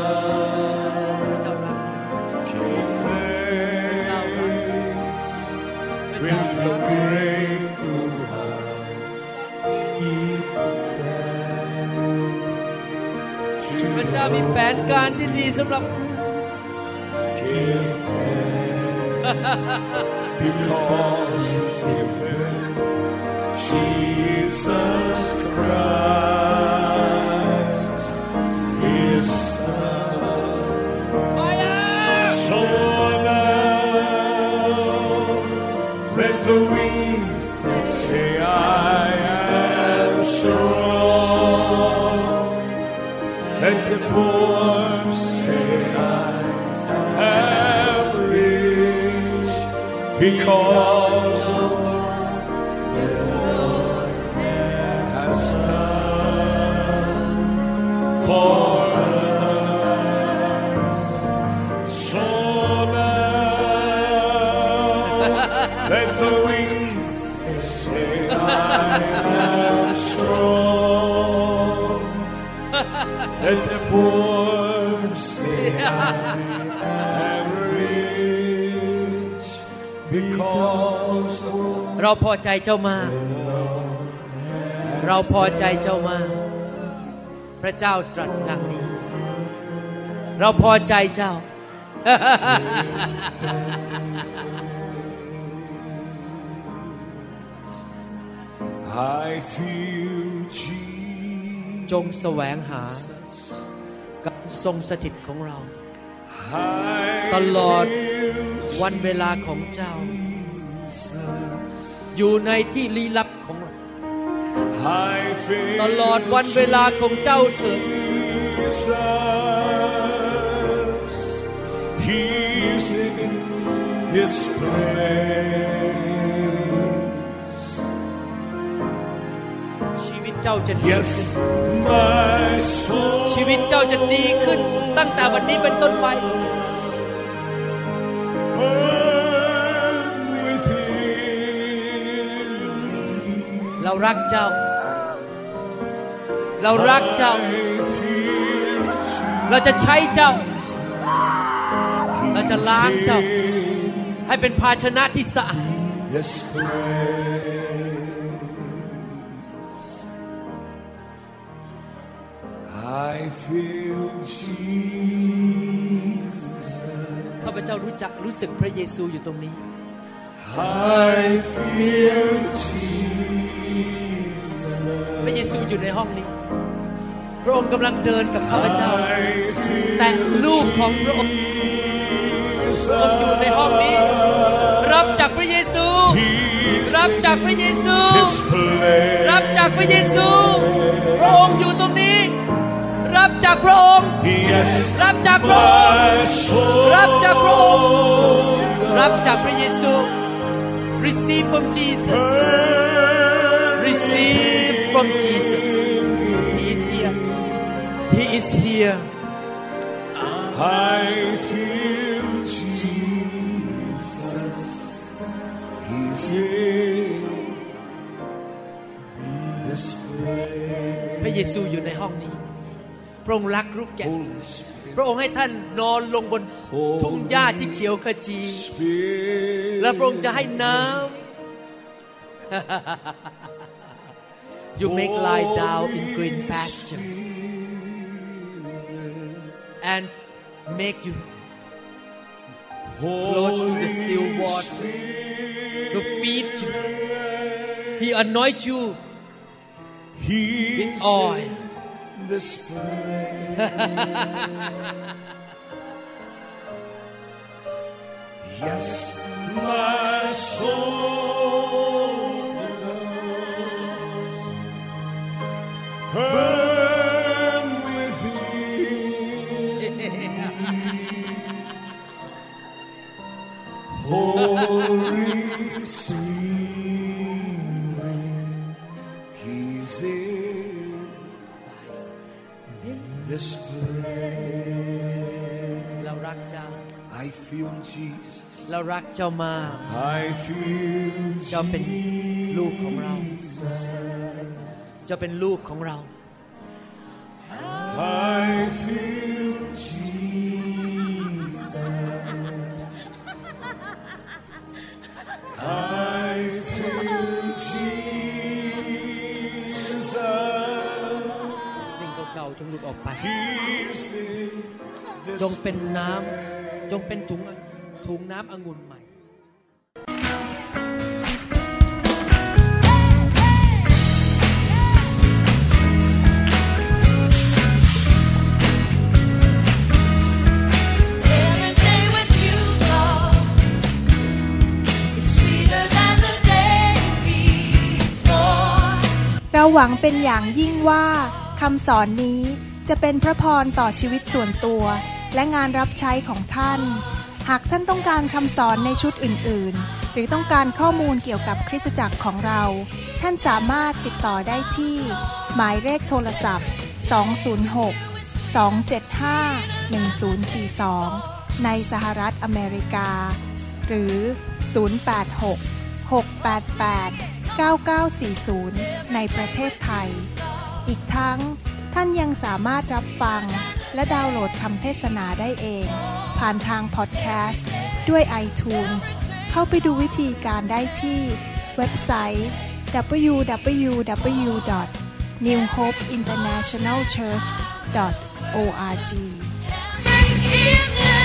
Speaker 3: มีแผนการที่ดีสำหรับคุณ
Speaker 2: because He's given Jesus Christ, because of Let the poor say I am rich because of
Speaker 3: เราพอใจเจ้ามาก เราพอใจเจ้ามาก พระเจ้าตรัสดังนี้ เราพอใจเจ้า
Speaker 2: I feel Jesus.
Speaker 3: จงแสวงหาการ ทรงสถิตของเรา
Speaker 2: I
Speaker 3: ตลอด
Speaker 2: feel
Speaker 3: วันเวลาของเจ้า อยู่ในที่ลี้ลับของเรา
Speaker 2: I feel
Speaker 3: ตลอดวันเวลาของเจ้าเถิด
Speaker 2: Jesus. He's in this place.
Speaker 3: เจ้าจะดี
Speaker 2: Yes, my soul.
Speaker 3: ชีวิตเจ้าจะดีขึ้นตั้งแต่วันนี้เป็นต้นไป
Speaker 2: I'm within.
Speaker 3: เรารักเจ้า เรารักเจ้า
Speaker 2: I feel
Speaker 3: เราจะใช้เจ้า เราจะล้างเจ้า ให้เป็นภาชนะที่สะอาด
Speaker 2: feel Jesus.
Speaker 3: ข้าพเจ้ารู้จักรู้สึกพระเยซูอยู่ตรงนี้
Speaker 2: I feel Jesus.
Speaker 3: พระเยซูอยู่ในห้องนี้ พระองค์กำลังเดินกับข้าพเจ้า
Speaker 2: I feel
Speaker 3: แต่ลูกของพระองค์พระองค์อยู่ในห้องนี้ รับจากพระเยซู รับจากพระเยซู
Speaker 2: this place.
Speaker 3: รับจากพระเยซู พระองค์อยู่ต รงนี้รับจากพระองค์
Speaker 2: Yes,
Speaker 3: รับจากพระองค์
Speaker 2: my soul.
Speaker 3: รับจากพระองค์รับจากพระเยซู receive from Jesus receive from Jesus He is here He is here
Speaker 2: I feel Jesus. He's in this place.
Speaker 3: พระเยซูอยู่ในห้องนี้ พระองค์รักลูกแกะ
Speaker 2: Holy Spirit,
Speaker 3: พระองค์ให้ท่านนอนลงบนทุ่งหญ้าที่เขียวขจี
Speaker 2: Spirit,
Speaker 3: และพระองค์จะให้น้ำ You make lie down in green pasture and make you close to the still water to feed you. He anoint you
Speaker 2: He's
Speaker 3: with oil.
Speaker 2: This place. yes, my soul does burn within. Holy Spirit,
Speaker 3: เรารักเจ้ามาก
Speaker 2: I feel
Speaker 3: เจ้าเป็นลูกของเรา เจ้าเป็นลูกของเรา
Speaker 2: I feel Jesus. I feel Jesus.
Speaker 3: สิ่งเก่าๆจงหลุดออกไป
Speaker 2: He's in this
Speaker 3: จงเป็นน้ำจงเป็นถุง ถุงน้ำองุ่นใหม่
Speaker 1: เราหวังเป็นอย่างยิ่งว่าคำสอนนี้จะเป็นพระพรต่อชีวิตส่วนตัว และงานรับใช้ของท่าน หากท่านต้องการคำสอนในชุดอื่น ๆ หรือต้องการข้อมูลเกี่ยวกับคริสตจักรของเรา ท่านสามารถติดต่อได้ที่ หมายเลขโทรศัพท์ 206 275 1042 ในสหรัฐอเมริกา หรือ 086 688 9940 ในประเทศไทย อีกทั้งท่านยังสามารถรับฟัง และดาวน์โหลดคำเทศนาได้เอง ผ่านทางพอดแคสต์ด้วย iTunes เข้าไปดูวิธีการได้ที่เว็บไซต์ www.newhopeinternationalchurch.org
Speaker 4: Make him